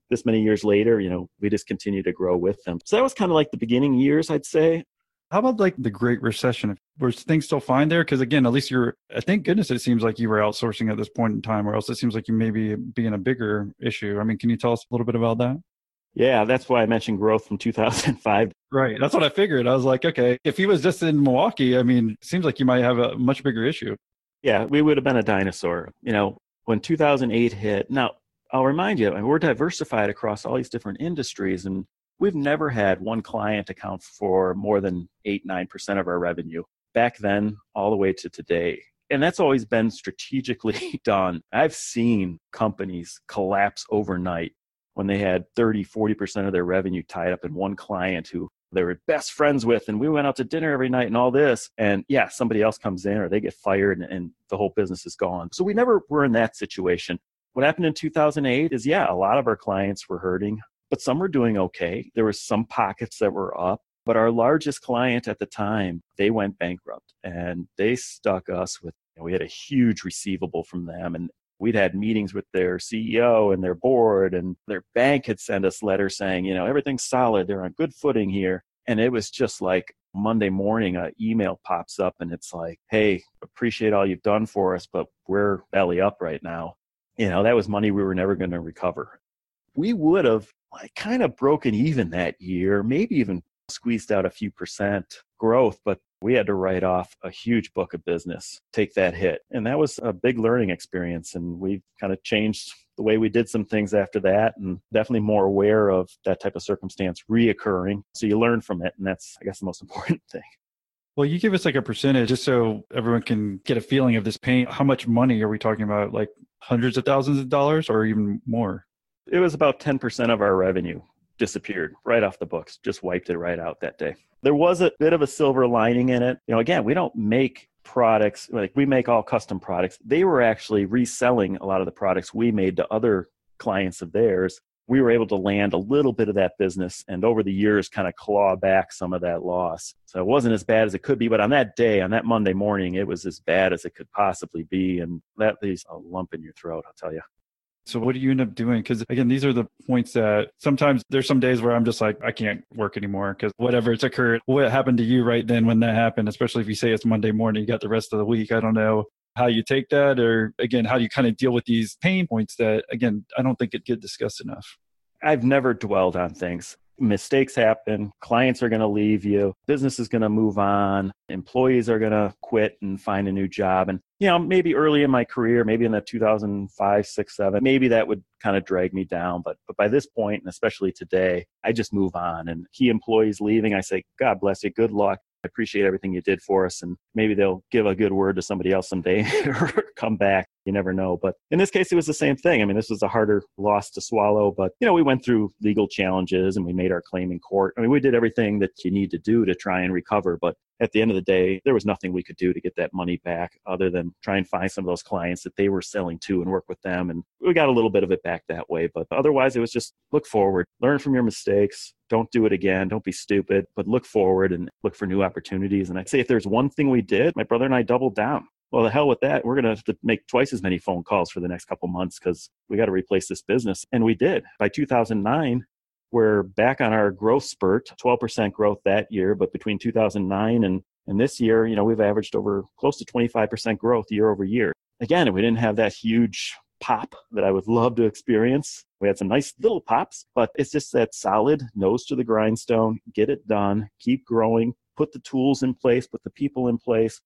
this many years later, you know, we just continue to grow with them. So that was kind of like the beginning years, I'd say. How about like the Great Recession? Were things still fine there? Because again, at least you're, I think goodness, it seems like you were outsourcing at this point in time, or else it seems like you may be being a bigger issue. I mean, can you tell us a little bit about that? Yeah, that's why I mentioned growth from 2005. Right. That's what I figured. I was like, okay, if he was just in Milwaukee, I mean, it seems like you might have a much bigger issue. Yeah, we would have been a dinosaur. You know, when 2008 hit, now I'll remind you, we're diversified across all these different industries. And We've never had one client account for more than 8 9% of our revenue back then, all the way to today. And that's always been strategically done. I've seen companies collapse overnight when they had 30, 40% of their revenue tied up in one client who they were best friends with and we went out to dinner every night and all this and yeah somebody else comes in or they get fired and, and, the whole business is gone so we never were in that situation what happened in 2008 is yeah a lot of our clients were hurting but some were doing okay. There were some pockets that were up. But our largest client at the time, they went bankrupt and they stuck us with, you know, we had a huge receivable from them. And we'd had meetings with their CEO and their board, and their bank had sent us letters saying, you know, everything's solid. They're on good footing here. And it was just like Monday morning, an email pops up and it's like, hey, appreciate all you've done for us, but we're belly up right now. You know, that was money we were never going to recover. We would have like kind of broken even that year, maybe even squeezed out a few percent growth, but we had to write off a huge book of business, take that hit. And that was a big learning experience. And we kind of changed the way we did some things after that and definitely more aware of that type of circumstance reoccurring. So you learn from it. And that's, I guess, the most important thing. Well, you give us like a percentage just so everyone can get a feeling of this pain. How much money are we talking about? Like hundreds of thousands of dollars or even more? It was about 10% of our revenue disappeared right off the books, just wiped it right out that day. There was a bit of a silver lining in it. You know, again, we don't make products like we make all custom products. They were actually reselling a lot of the products we made to other clients of theirs. We were able to land a little bit of that business and over the years kind of claw back some of that loss. So it wasn't as bad as it could be, but on that day, on that Monday morning, it was as bad as it could possibly be. And that leaves a lump in your throat, I'll tell you. So what do you end up doing? Because again, these are the points that sometimes there's some days where I'm just like, I can't work anymore because whatever it's occurred, what happened to you right then when that happened, especially if you say it's Monday morning, you got the rest of the week. I don't know how you take that or again, how do you kind of deal with these pain points that again, I don't think it get discussed enough. I've never dwelled on things mistakes happen clients are going to leave you business is going to move on employees are going to quit and find a new job. And you know maybe early in my career maybe in the 2005 6 7 maybe that would kind of drag me down. But but by this point and especially today i just move on. And key employees leaving i say god bless you. Good luck. I appreciate everything you did for us. And maybe they'll give a good word to somebody else someday or come back. You never know. But in this case, it was the same thing. I mean, this was a harder loss to swallow, but, you know, we went through legal challenges and we made our claim in court. I mean, we did everything that you need to do to try and recover. But at the end of the day, there was nothing we could do to get that money back other than try and find some of those clients that they were selling to and work with them. And we got a little bit of it back that way. But otherwise, it was just look forward, learn from your mistakes, don't do it again. Don't be stupid, but look forward and look for new opportunities. And I'd say if there's one thing we did, my brother and I doubled down. Well, the hell with that. We're going to have to make twice as many phone calls for the next couple months because we got to replace this business. And we did. By 2009, we're back on our growth spurt, 12% growth that year. But between 2009 and, and this year, you know, we've averaged over close to 25% growth year over year. Again, we didn't have that huge pop that I would love to experience. We had some nice little pops, but it's just that solid nose to the grindstone, get it done, keep growing, put the tools in place, put the people in place,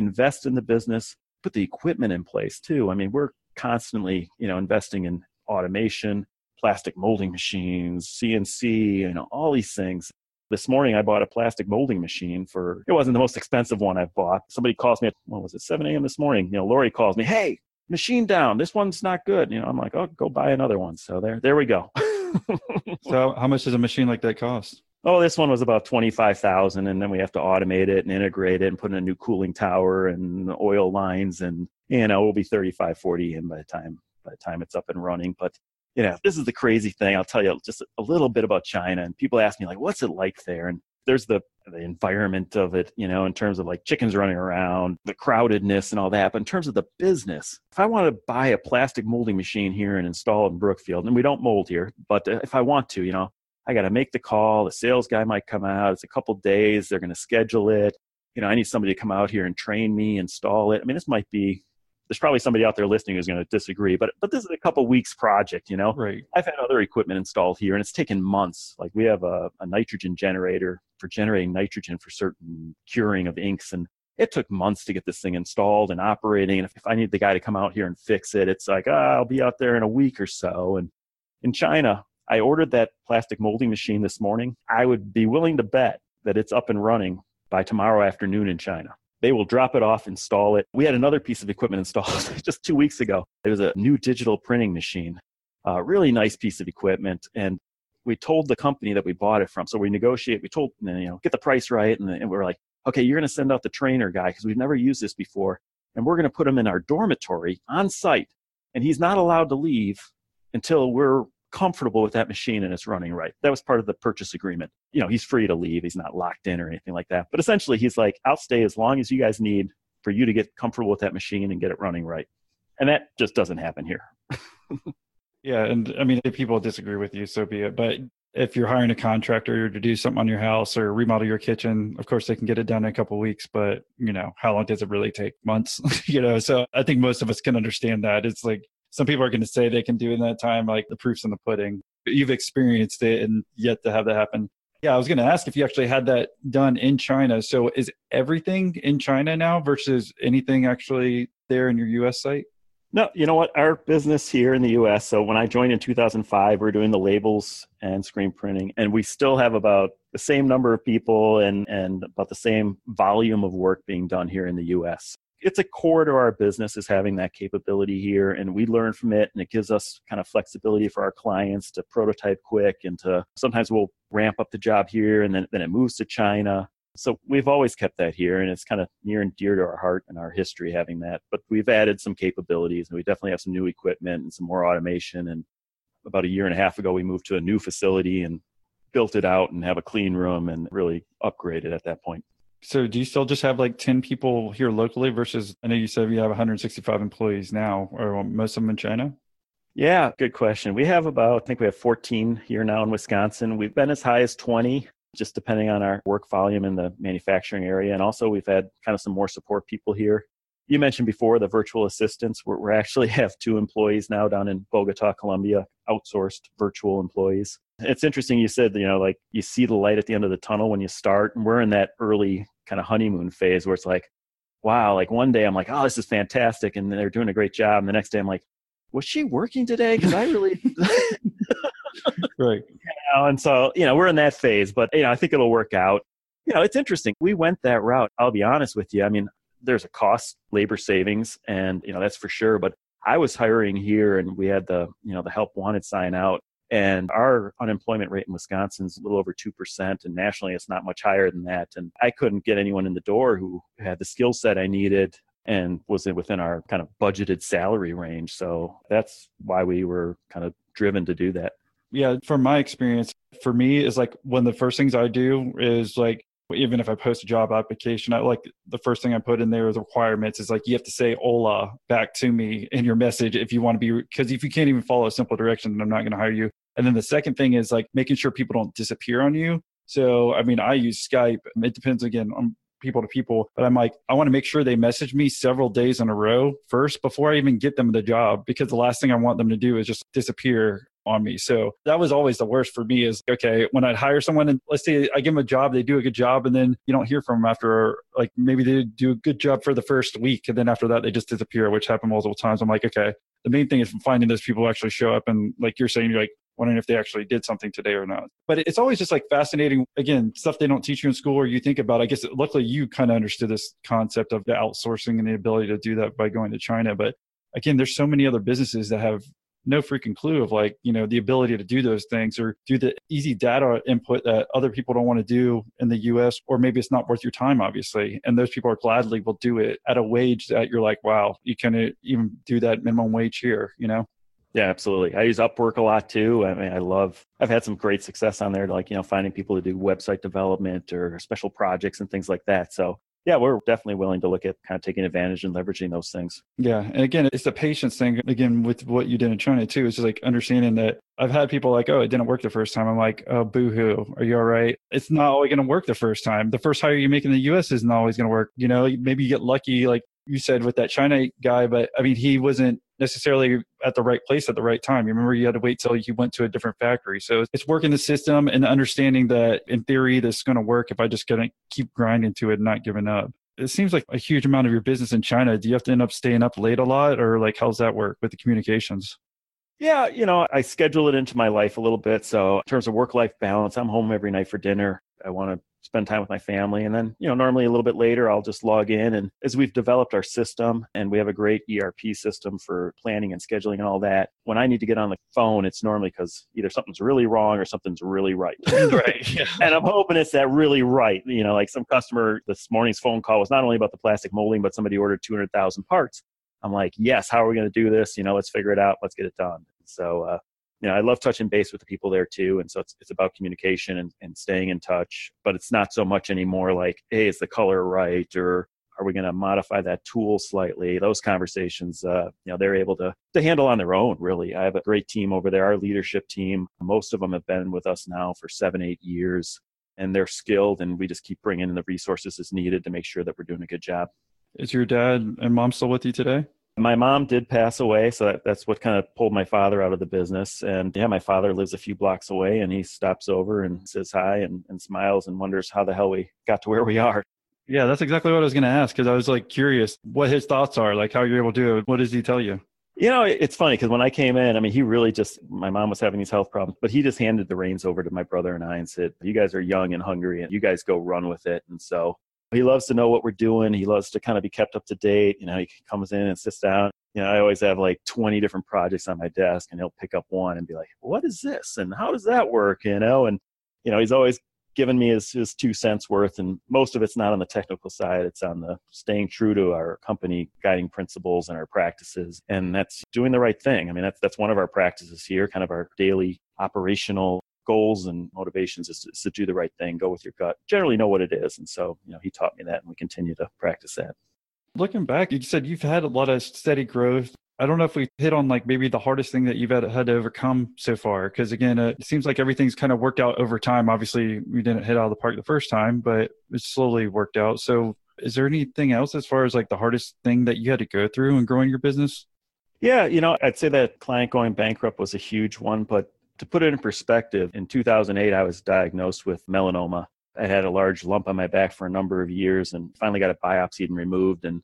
invest in the business, put the equipment in place too. I mean, we're constantly, you know, investing in automation, plastic molding machines, CNC, you know, all these things. This morning I bought a plastic molding machine for it wasn't the most expensive one I've bought. Somebody calls me at what was it, 7 a.m. this morning. You know, Lori calls me, Hey, machine down. This one's not good. You know, I'm like, oh, go buy another one. So there, there we go. so how much does a machine like that cost? Oh, this one was about twenty five thousand, and then we have to automate it and integrate it and put in a new cooling tower and oil lines, and you know, we'll be thirty five forty in by the time by the time it's up and running. But you know, this is the crazy thing. I'll tell you just a little bit about China, and people ask me like, what's it like there? And there's the the environment of it, you know, in terms of like chickens running around, the crowdedness and all that. But in terms of the business, if I want to buy a plastic molding machine here and install it in Brookfield, and we don't mold here, but if I want to, you know, I got to make the call. The sales guy might come out. It's a couple days. They're going to schedule it. You know, I need somebody to come out here and train me, install it. I mean, this might be there's probably somebody out there listening who's going to disagree, but but this is a couple weeks project, you know. Right. I've had other equipment installed here, and it's taken months. Like we have a, a nitrogen generator for generating nitrogen for certain curing of inks, and it took months to get this thing installed and operating. And if, if I need the guy to come out here and fix it, it's like oh, I'll be out there in a week or so. And in China, I ordered that plastic molding machine this morning. I would be willing to bet that it's up and running by tomorrow afternoon in China. They will drop it off, install it. We had another piece of equipment installed just two weeks ago. It was a new digital printing machine, a really nice piece of equipment. And we told the company that we bought it from. So we negotiate, we told, you know, get the price right. And, and we are like, okay, you're going to send out the trainer guy because we've never used this before. And we're going to put him in our dormitory on site. And he's not allowed to leave until we're comfortable with that machine and it's running right. That was part of the purchase agreement. You know, he's free to leave. He's not locked in or anything like that. But essentially, he's like, I'll stay as long as you guys need for you to get comfortable with that machine and get it running right. And that just doesn't happen here. yeah. And I mean, if people disagree with you, so be it. But if you're hiring a contractor to do something on your house or remodel your kitchen, of course they can get it done in a couple weeks, but you know, how long does it really take? Months, you know. So I think most of us can understand that. It's like some people are going to say they can do in that time, like the proof's in the pudding. You've experienced it and yet to have that happen. Yeah, I was going to ask if you actually had that done in China. So is everything in China now versus anything actually there in your US site? No, you know what? Our business here in the US, so when I joined in 2005, we are doing the labels and screen printing, and we still have about the same number of people and, and about the same volume of work being done here in the US. It's a core to our business is having that capability here, and we learn from it, and it gives us kind of flexibility for our clients to prototype quick and to sometimes we'll ramp up the job here and then, then it moves to China so we've always kept that here, and it's kind of near and dear to our heart and our history having that. But we've added some capabilities, and we definitely have some new equipment and some more automation. And about a year and a half ago, we moved to a new facility and built it out and have a clean room and really upgraded at that point. So do you still just have like 10 people here locally versus I know you said you have 165 employees now or most of them in China? Yeah, good question. We have about I think we have 14 here now in Wisconsin. We've been as high as 20 just depending on our work volume in the manufacturing area. And also, we've had kind of some more support people here. You mentioned before the virtual assistants. We're, we actually have two employees now down in Bogota, Colombia, outsourced virtual employees. It's interesting you said, you know, like you see the light at the end of the tunnel when you start. And we're in that early kind of honeymoon phase where it's like, wow, like one day I'm like, oh, this is fantastic. And they're doing a great job. And the next day I'm like, was she working today? Because I really. right know, and so, you know, we're in that phase, but, you know, I think it'll work out. You know, it's interesting. We went that route. I'll be honest with you. I mean, there's a cost labor savings and, you know, that's for sure. But I was hiring here and we had the, you know, the help wanted sign out and our unemployment rate in Wisconsin is a little over 2%, and nationally it's not much higher than that. And I couldn't get anyone in the door who had the skill set I needed and was within our kind of budgeted salary range. So that's why we were kind of driven to do that yeah, from my experience, for me is like one of the first things I do is like even if I post a job application, I like the first thing I put in there is requirements is like you have to say hola back to me in your message if you want to be because if you can't even follow a simple direction, then I'm not going to hire you. And then the second thing is like making sure people don't disappear on you. So I mean, I use Skype. It depends again on people to people, but I'm like, I want to make sure they message me several days in a row first before I even get them the job because the last thing I want them to do is just disappear on me. So that was always the worst for me is okay, when I'd hire someone and let's say I give them a job, they do a good job and then you don't hear from them after like maybe they do a good job for the first week and then after that they just disappear, which happened multiple times. I'm like, okay, the main thing is finding those people actually show up and like you're saying, you're like wondering if they actually did something today or not. But it's always just like fascinating, again, stuff they don't teach you in school or you think about. I guess luckily you kind of understood this concept of the outsourcing and the ability to do that by going to China. But again, there's so many other businesses that have no freaking clue of like you know the ability to do those things or do the easy data input that other people don't want to do in the us or maybe it's not worth your time obviously and those people are gladly will do it at a wage that you're like wow you can uh, even do that minimum wage here you know yeah, absolutely. I use Upwork a lot too. I mean, I love, I've had some great success on there, like, you know, finding people to do website development or special projects and things like that. So yeah, we're definitely willing to look at kind of taking advantage and leveraging those things. Yeah. And again, it's a patience thing. Again, with what you did in China too, it's just like understanding that I've had people like, oh, it didn't work the first time. I'm like, oh, boo hoo. Are you all right? It's not always going to work the first time. The first hire you make in the US isn't always going to work. You know, maybe you get lucky, like you said with that China guy, but I mean, he wasn't necessarily at the right place at the right time. You remember you had to wait till you went to a different factory. So it's working the system and understanding that in theory this is going to work if I just gonna keep grinding to it and not giving up. It seems like a huge amount of your business in China. Do you have to end up staying up late a lot or like how's that work with the communications? Yeah, you know, I schedule it into my life a little bit. So in terms of work life balance, I'm home every night for dinner. I want to spend time with my family. And then, you know, normally a little bit later, I'll just log in. And as we've developed our system and we have a great ERP system for planning and scheduling and all that, when I need to get on the phone, it's normally because either something's really wrong or something's really right. right. Yeah. And I'm hoping it's that really right. You know, like some customer this morning's phone call was not only about the plastic molding, but somebody ordered 200,000 parts. I'm like, yes, how are we going to do this? You know, let's figure it out. Let's get it done. So, uh, you know, I love touching base with the people there too. And so it's, it's about communication and, and staying in touch, but it's not so much anymore like, hey, is the color right? Or Are we going to modify that tool slightly? Those conversations, uh, you know, they're able to to handle on their own. Really, I have a great team over there. Our leadership team, most of them have been with us now for seven, eight years, and they're skilled. And we just keep bringing in the resources as needed to make sure that we're doing a good job. Is your dad and mom still with you today? My mom did pass away, so that, that's what kind of pulled my father out of the business. And yeah, my father lives a few blocks away, and he stops over and says hi and, and smiles and wonders how the hell we got to where we are. Yeah, that's exactly what I was going to ask because I was like curious what his thoughts are, like how you're able to do it. What does he tell you? You know, it's funny because when I came in, I mean, he really just, my mom was having these health problems, but he just handed the reins over to my brother and I and said, You guys are young and hungry, and you guys go run with it. And so he loves to know what we're doing. He loves to kind of be kept up to date. You know, he comes in and sits down. You know, I always have like 20 different projects on my desk and he'll pick up one and be like, what is this? And how does that work? You know, and, you know, he's always given me his, his two cents worth. And most of it's not on the technical side. It's on the staying true to our company guiding principles and our practices. And that's doing the right thing. I mean, that's, that's one of our practices here, kind of our daily operational goals and motivations is to, is to, do the right thing, go with your gut, generally know what it is. And so, you know, he taught me that and we continue to practice that. Looking back, you said you've had a lot of steady growth. I don't know if we hit on like maybe the hardest thing that you've had, had to overcome so far. Because again, uh, it seems like everything's kind of worked out over time. Obviously, we didn't hit out of the park the first time, but it slowly worked out. So, is there anything else as far as like the hardest thing that you had to go through in growing your business? Yeah, you know, I'd say that client going bankrupt was a huge one, but to put it in perspective, in 2008, I was diagnosed with melanoma. I had a large lump on my back for a number of years and finally got it biopsied and removed. And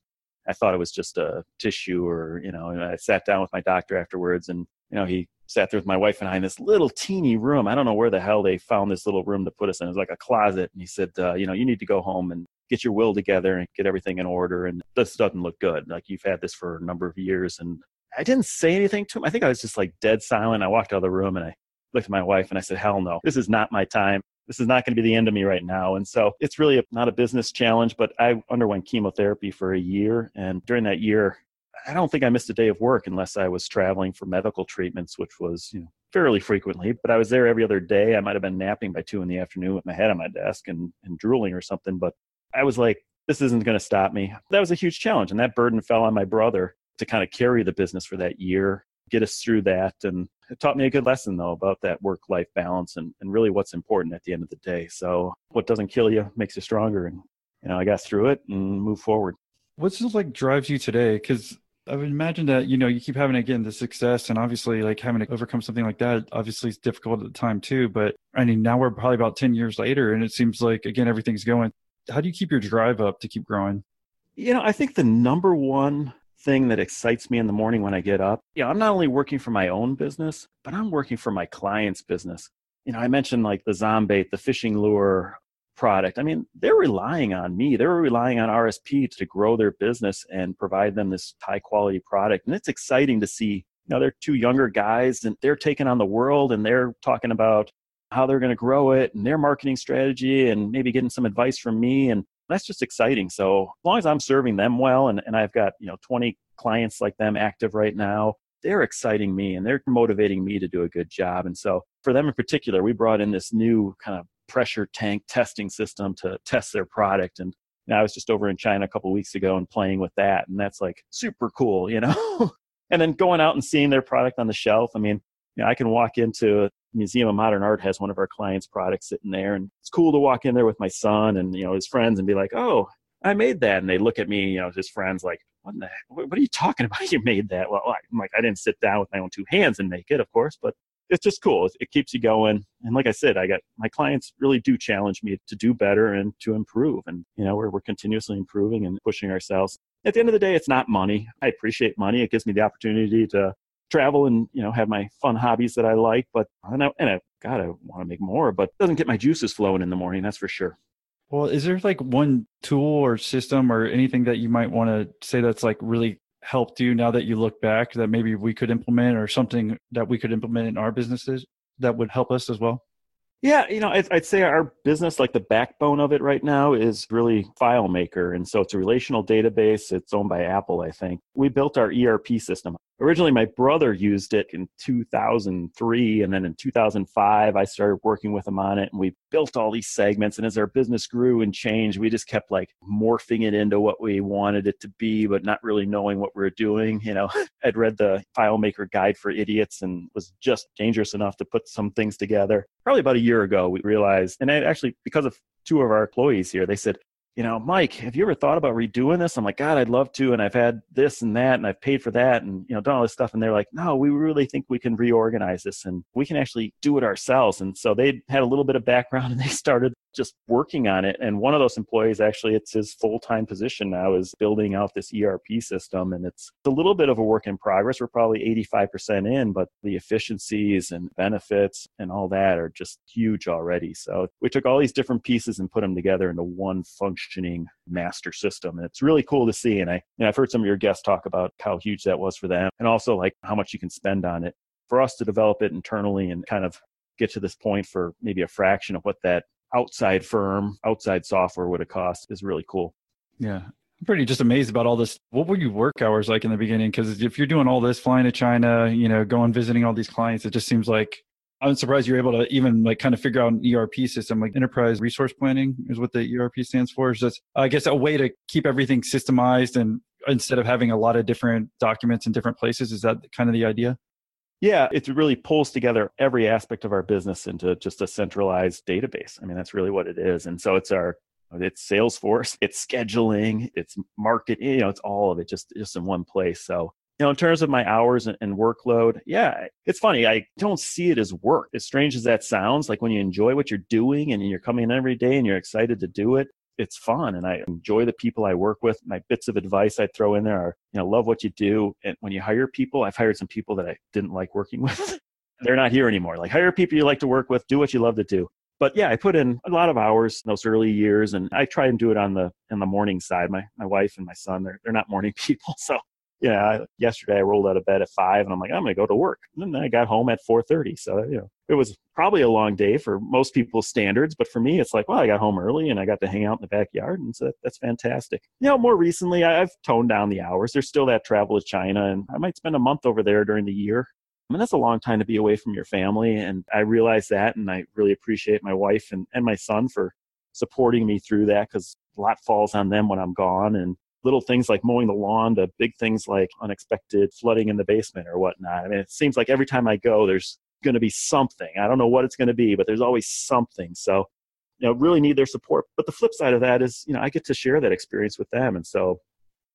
I thought it was just a tissue or, you know, and I sat down with my doctor afterwards and, you know, he sat there with my wife and I in this little teeny room. I don't know where the hell they found this little room to put us in. It was like a closet. And he said, uh, you know, you need to go home and get your will together and get everything in order. And this doesn't look good. Like you've had this for a number of years. And I didn't say anything to him. I think I was just like dead silent. I walked out of the room and I looked at my wife and I said, hell no, this is not my time. This is not going to be the end of me right now. And so it's really a, not a business challenge, but I underwent chemotherapy for a year. And during that year, I don't think I missed a day of work unless I was traveling for medical treatments, which was you know, fairly frequently. But I was there every other day. I might have been napping by two in the afternoon with my head on my desk and, and drooling or something. But I was like, this isn't going to stop me. That was a huge challenge. And that burden fell on my brother to kind of carry the business for that year get us through that. And it taught me a good lesson, though, about that work life balance and, and really what's important at the end of the day. So, what doesn't kill you makes you stronger. And, you know, I got through it and moved forward. What's just like drives you today? Because I would imagine that, you know, you keep having, again, the success and obviously like having to overcome something like that, obviously it's difficult at the time too. But I mean, now we're probably about 10 years later and it seems like, again, everything's going. How do you keep your drive up to keep growing? You know, I think the number one thing that excites me in the morning when I get up. You know, I'm not only working for my own business, but I'm working for my client's business. You know, I mentioned like the Zombait, the fishing lure product. I mean, they're relying on me. They're relying on RSP to grow their business and provide them this high quality product. And it's exciting to see, you know, they're two younger guys and they're taking on the world and they're talking about how they're going to grow it and their marketing strategy and maybe getting some advice from me. And that's just exciting. So as long as I'm serving them well and, and I've got, you know, 20 clients like them active right now, they're exciting me and they're motivating me to do a good job. And so for them in particular, we brought in this new kind of pressure tank testing system to test their product. And know, I was just over in China a couple weeks ago and playing with that. And that's like super cool, you know? and then going out and seeing their product on the shelf. I mean, you know, I can walk into a Museum of Modern Art has one of our clients' products sitting there, and it's cool to walk in there with my son and you know his friends and be like, "Oh, I made that," and they look at me, you know, his friends like, "What the? Heck? What are you talking about? You made that?" Well, I'm like, I didn't sit down with my own two hands and make it, of course, but it's just cool. It keeps you going. And like I said, I got my clients really do challenge me to do better and to improve. And, you know, we're, we're continuously improving and pushing ourselves. At the end of the day, it's not money. I appreciate money. It gives me the opportunity to travel and you know have my fun hobbies that I like. But and I, and I God, I want to make more, but it doesn't get my juices flowing in the morning. That's for sure. Well, is there like one tool or system or anything that you might want to say that's like really helped you now that you look back that maybe we could implement or something that we could implement in our businesses that would help us as well? Yeah, you know, I'd, say our business, like the backbone of it right now, is really FileMaker. And so it's a relational database. It's owned by Apple, I think. We built our ERP system. Originally my brother used it in 2003 and then in 2005 i started working with him on it and we built all these segments and as our business grew and changed we just kept like morphing it into what we wanted it to be but not really knowing what we were doing you know. I'd read the filemaker guide for idiots and was just dangerous enough to put some things together. Probably about a year ago we realized and actually because of two of our employees here they said you know, Mike, have you ever thought about redoing this? I'm like, God, I'd love to. And I've had this and that, and I've paid for that, and, you know, done all this stuff. And they're like, no, we really think we can reorganize this and we can actually do it ourselves. And so they had a little bit of background and they started just working on it. And one of those employees, actually, it's his full time position now, is building out this ERP system. And it's a little bit of a work in progress. We're probably 85% in, but the efficiencies and benefits and all that are just huge already. So we took all these different pieces and put them together into one functioning master system. And it's really cool to see. And I, you know, I've heard some of your guests talk about how huge that was for them and also like how much you can spend on it. For us to develop it internally and kind of get to this point for maybe a fraction of what that outside firm, outside software would have cost is really cool. Yeah. I'm pretty just amazed about all this. What were your work hours like in the beginning? Because if you're doing all this, flying to China, you know, going visiting all these clients, it just seems like I'm surprised you're able to even like kind of figure out an ERP system, like enterprise resource planning is what the ERP stands for. Is just, I guess, a way to keep everything systemized and instead of having a lot of different documents in different places. Is that kind of the idea? Yeah, it really pulls together every aspect of our business into just a centralized database. I mean, that's really what it is. And so it's our it's Salesforce, it's scheduling, it's marketing, you know, it's all of it just just in one place. So, you know, in terms of my hours and, and workload, yeah, it's funny. I don't see it as work. As strange as that sounds, like when you enjoy what you're doing and you're coming in every day and you're excited to do it, it's fun and I enjoy the people I work with. My bits of advice I throw in there are, you know, love what you do. And when you hire people, I've hired some people that I didn't like working with. They're not here anymore. Like hire people you like to work with, do what you love to do. But yeah, I put in a lot of hours in those early years and I try and do it on the in the morning side. My my wife and my son, they're they're not morning people. So yeah, I, yesterday I rolled out of bed at five and I'm like, I'm going to go to work. And then I got home at 4.30. So, you know, it was probably a long day for most people's standards. But for me, it's like, well, I got home early and I got to hang out in the backyard. And so that, that's fantastic. You know, more recently, I, I've toned down the hours. There's still that travel to China and I might spend a month over there during the year. I mean, that's a long time to be away from your family. And I realize that. And I really appreciate my wife and, and my son for supporting me through that because a lot falls on them when I'm gone. And little things like mowing the lawn to big things like unexpected flooding in the basement or whatnot. I mean, it seems like every time I go, there's going to be something. I don't know what it's going to be, but there's always something. So, you know, really need their support. But the flip side of that is, you know, I get to share that experience with them. And so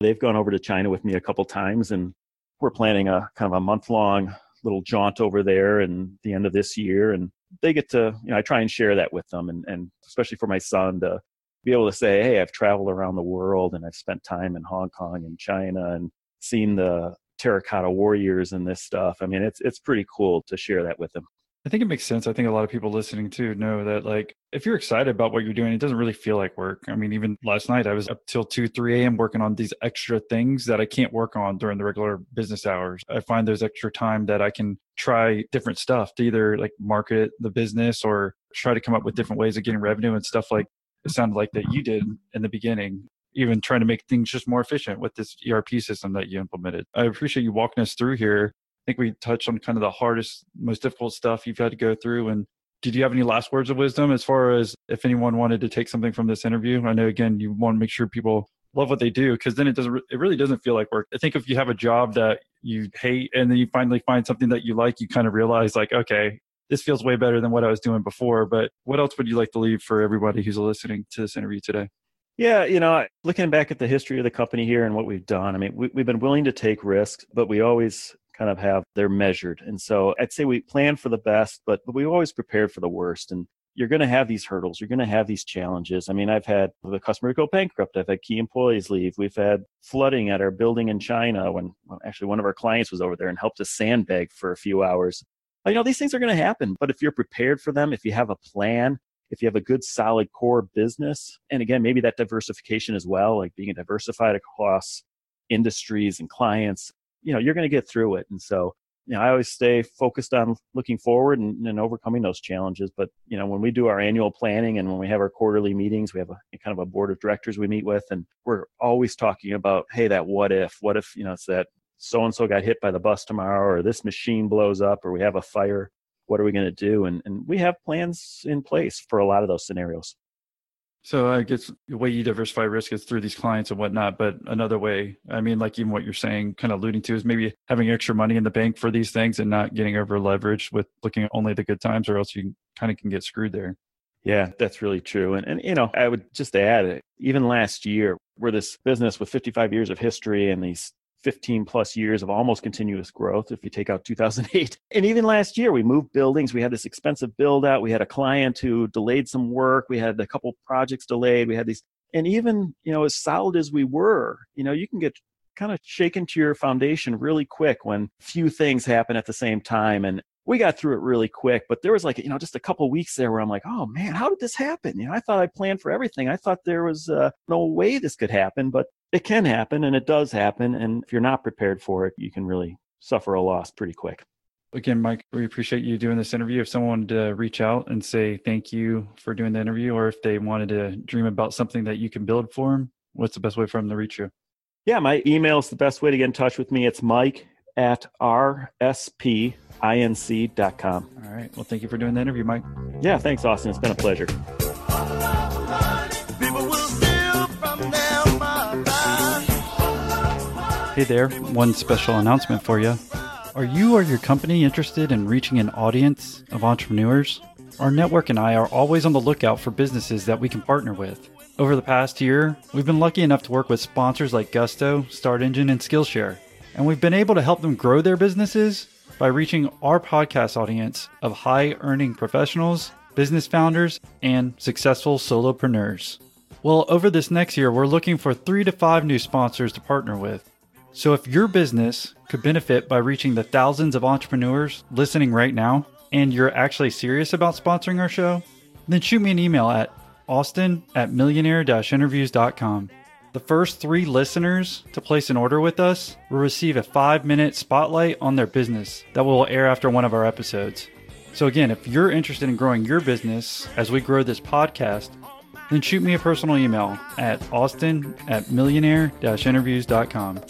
they've gone over to China with me a couple times and we're planning a kind of a month long little jaunt over there and the end of this year. And they get to, you know, I try and share that with them and, and especially for my son to be able to say, hey, I've traveled around the world and I've spent time in Hong Kong and China and seen the terracotta warriors and this stuff. I mean, it's it's pretty cool to share that with them. I think it makes sense. I think a lot of people listening to know that like if you're excited about what you're doing, it doesn't really feel like work. I mean, even last night I was up till two, three AM working on these extra things that I can't work on during the regular business hours. I find there's extra time that I can try different stuff to either like market the business or try to come up with different ways of getting revenue and stuff like it sounded like that you did in the beginning even trying to make things just more efficient with this ERP system that you implemented. I appreciate you walking us through here. I think we touched on kind of the hardest, most difficult stuff you've had to go through. And did you have any last words of wisdom as far as if anyone wanted to take something from this interview? I know again you want to make sure people love what they do because then it doesn't it really doesn't feel like work. I think if you have a job that you hate and then you finally find something that you like, you kind of realize like, okay, this feels way better than what I was doing before. But what else would you like to leave for everybody who's listening to this interview today? Yeah, you know, looking back at the history of the company here and what we've done, I mean, we, have been willing to take risks, but we always kind of have they're measured. And so I'd say we plan for the best, but, but we always prepared for the worst. And you're going to have these hurdles. You're going to have these challenges. I mean, I've had the customer go bankrupt. I've had key employees leave. We've had flooding at our building in China when well, actually one of our clients was over there and helped us sandbag for a few hours you know, these things are going to happen. But if you're prepared for them, if you have a plan, if you have a good solid core business, and again, maybe that diversification as well, like being diversified across industries and clients, you know, you're going to get through it. And so, you know, I always stay focused on looking forward and, and, overcoming those challenges. But, you know, when we do our annual planning and when we have our quarterly meetings, we have a kind of a board of directors we meet with, and we're always talking about, hey, that what if, what if, you know, it's that so and so got hit by the bus tomorrow, or this machine blows up, or we have a fire. What are we going to do? And, and we have plans in place for a lot of those scenarios. So I guess the way you diversify risk is through these clients and whatnot. But another way, I mean, like even what you're saying, kind of alluding to, is maybe having extra money in the bank for these things and not getting over leveraged with looking at only the good times, or else you kind of can get screwed there. Yeah, that's really true. And, and you know, I would just add, even last year, we're this business with 55 years of history and these 15 plus years of almost continuous growth if you take out 2008 and even last year we moved buildings. We had this expensive build out we had a client who delayed some work. We had a couple projects delayed. We had these and even you know as solid as we were you know you can get kind of shaken to your foundation really quick when few things happen at the same time. And we got through it really quick but there was like you know just a couple weeks there where i'm like oh man how did this happen you know i thought i planned for everything i thought there was uh, no way this could happen but it can happen and it does happen. And if you're not prepared for it, you can really suffer a loss pretty quick. Again, Mike, we appreciate you doing this interview. If someone wanted to reach out and say thank you for doing the interview, or if they wanted to dream about something that you can build for them, what's the best way for them to reach you? Yeah, my email is the best way to get in touch with me. It's mike at rspinc.com. All right. Well, thank you for doing the interview, Mike. Yeah, thanks, Austin. It's been a pleasure. Hey there, one special announcement for you. Are you or your company interested in reaching an audience of entrepreneurs? Our network and I are always on the lookout for businesses that we can partner with. Over the past year, we've been lucky enough to work with sponsors like Gusto, Start Engine, and Skillshare, and we've been able to help them grow their businesses by reaching our podcast audience of high earning professionals, business founders, and successful solopreneurs. Well, over this next year, we're looking for three to five new sponsors to partner with. So, if your business could benefit by reaching the thousands of entrepreneurs listening right now, and you're actually serious about sponsoring our show, then shoot me an email at austin at millionaire interviews.com. The first three listeners to place an order with us will receive a five minute spotlight on their business that will air after one of our episodes. So, again, if you're interested in growing your business as we grow this podcast, then shoot me a personal email at austin at millionaire interviews.com.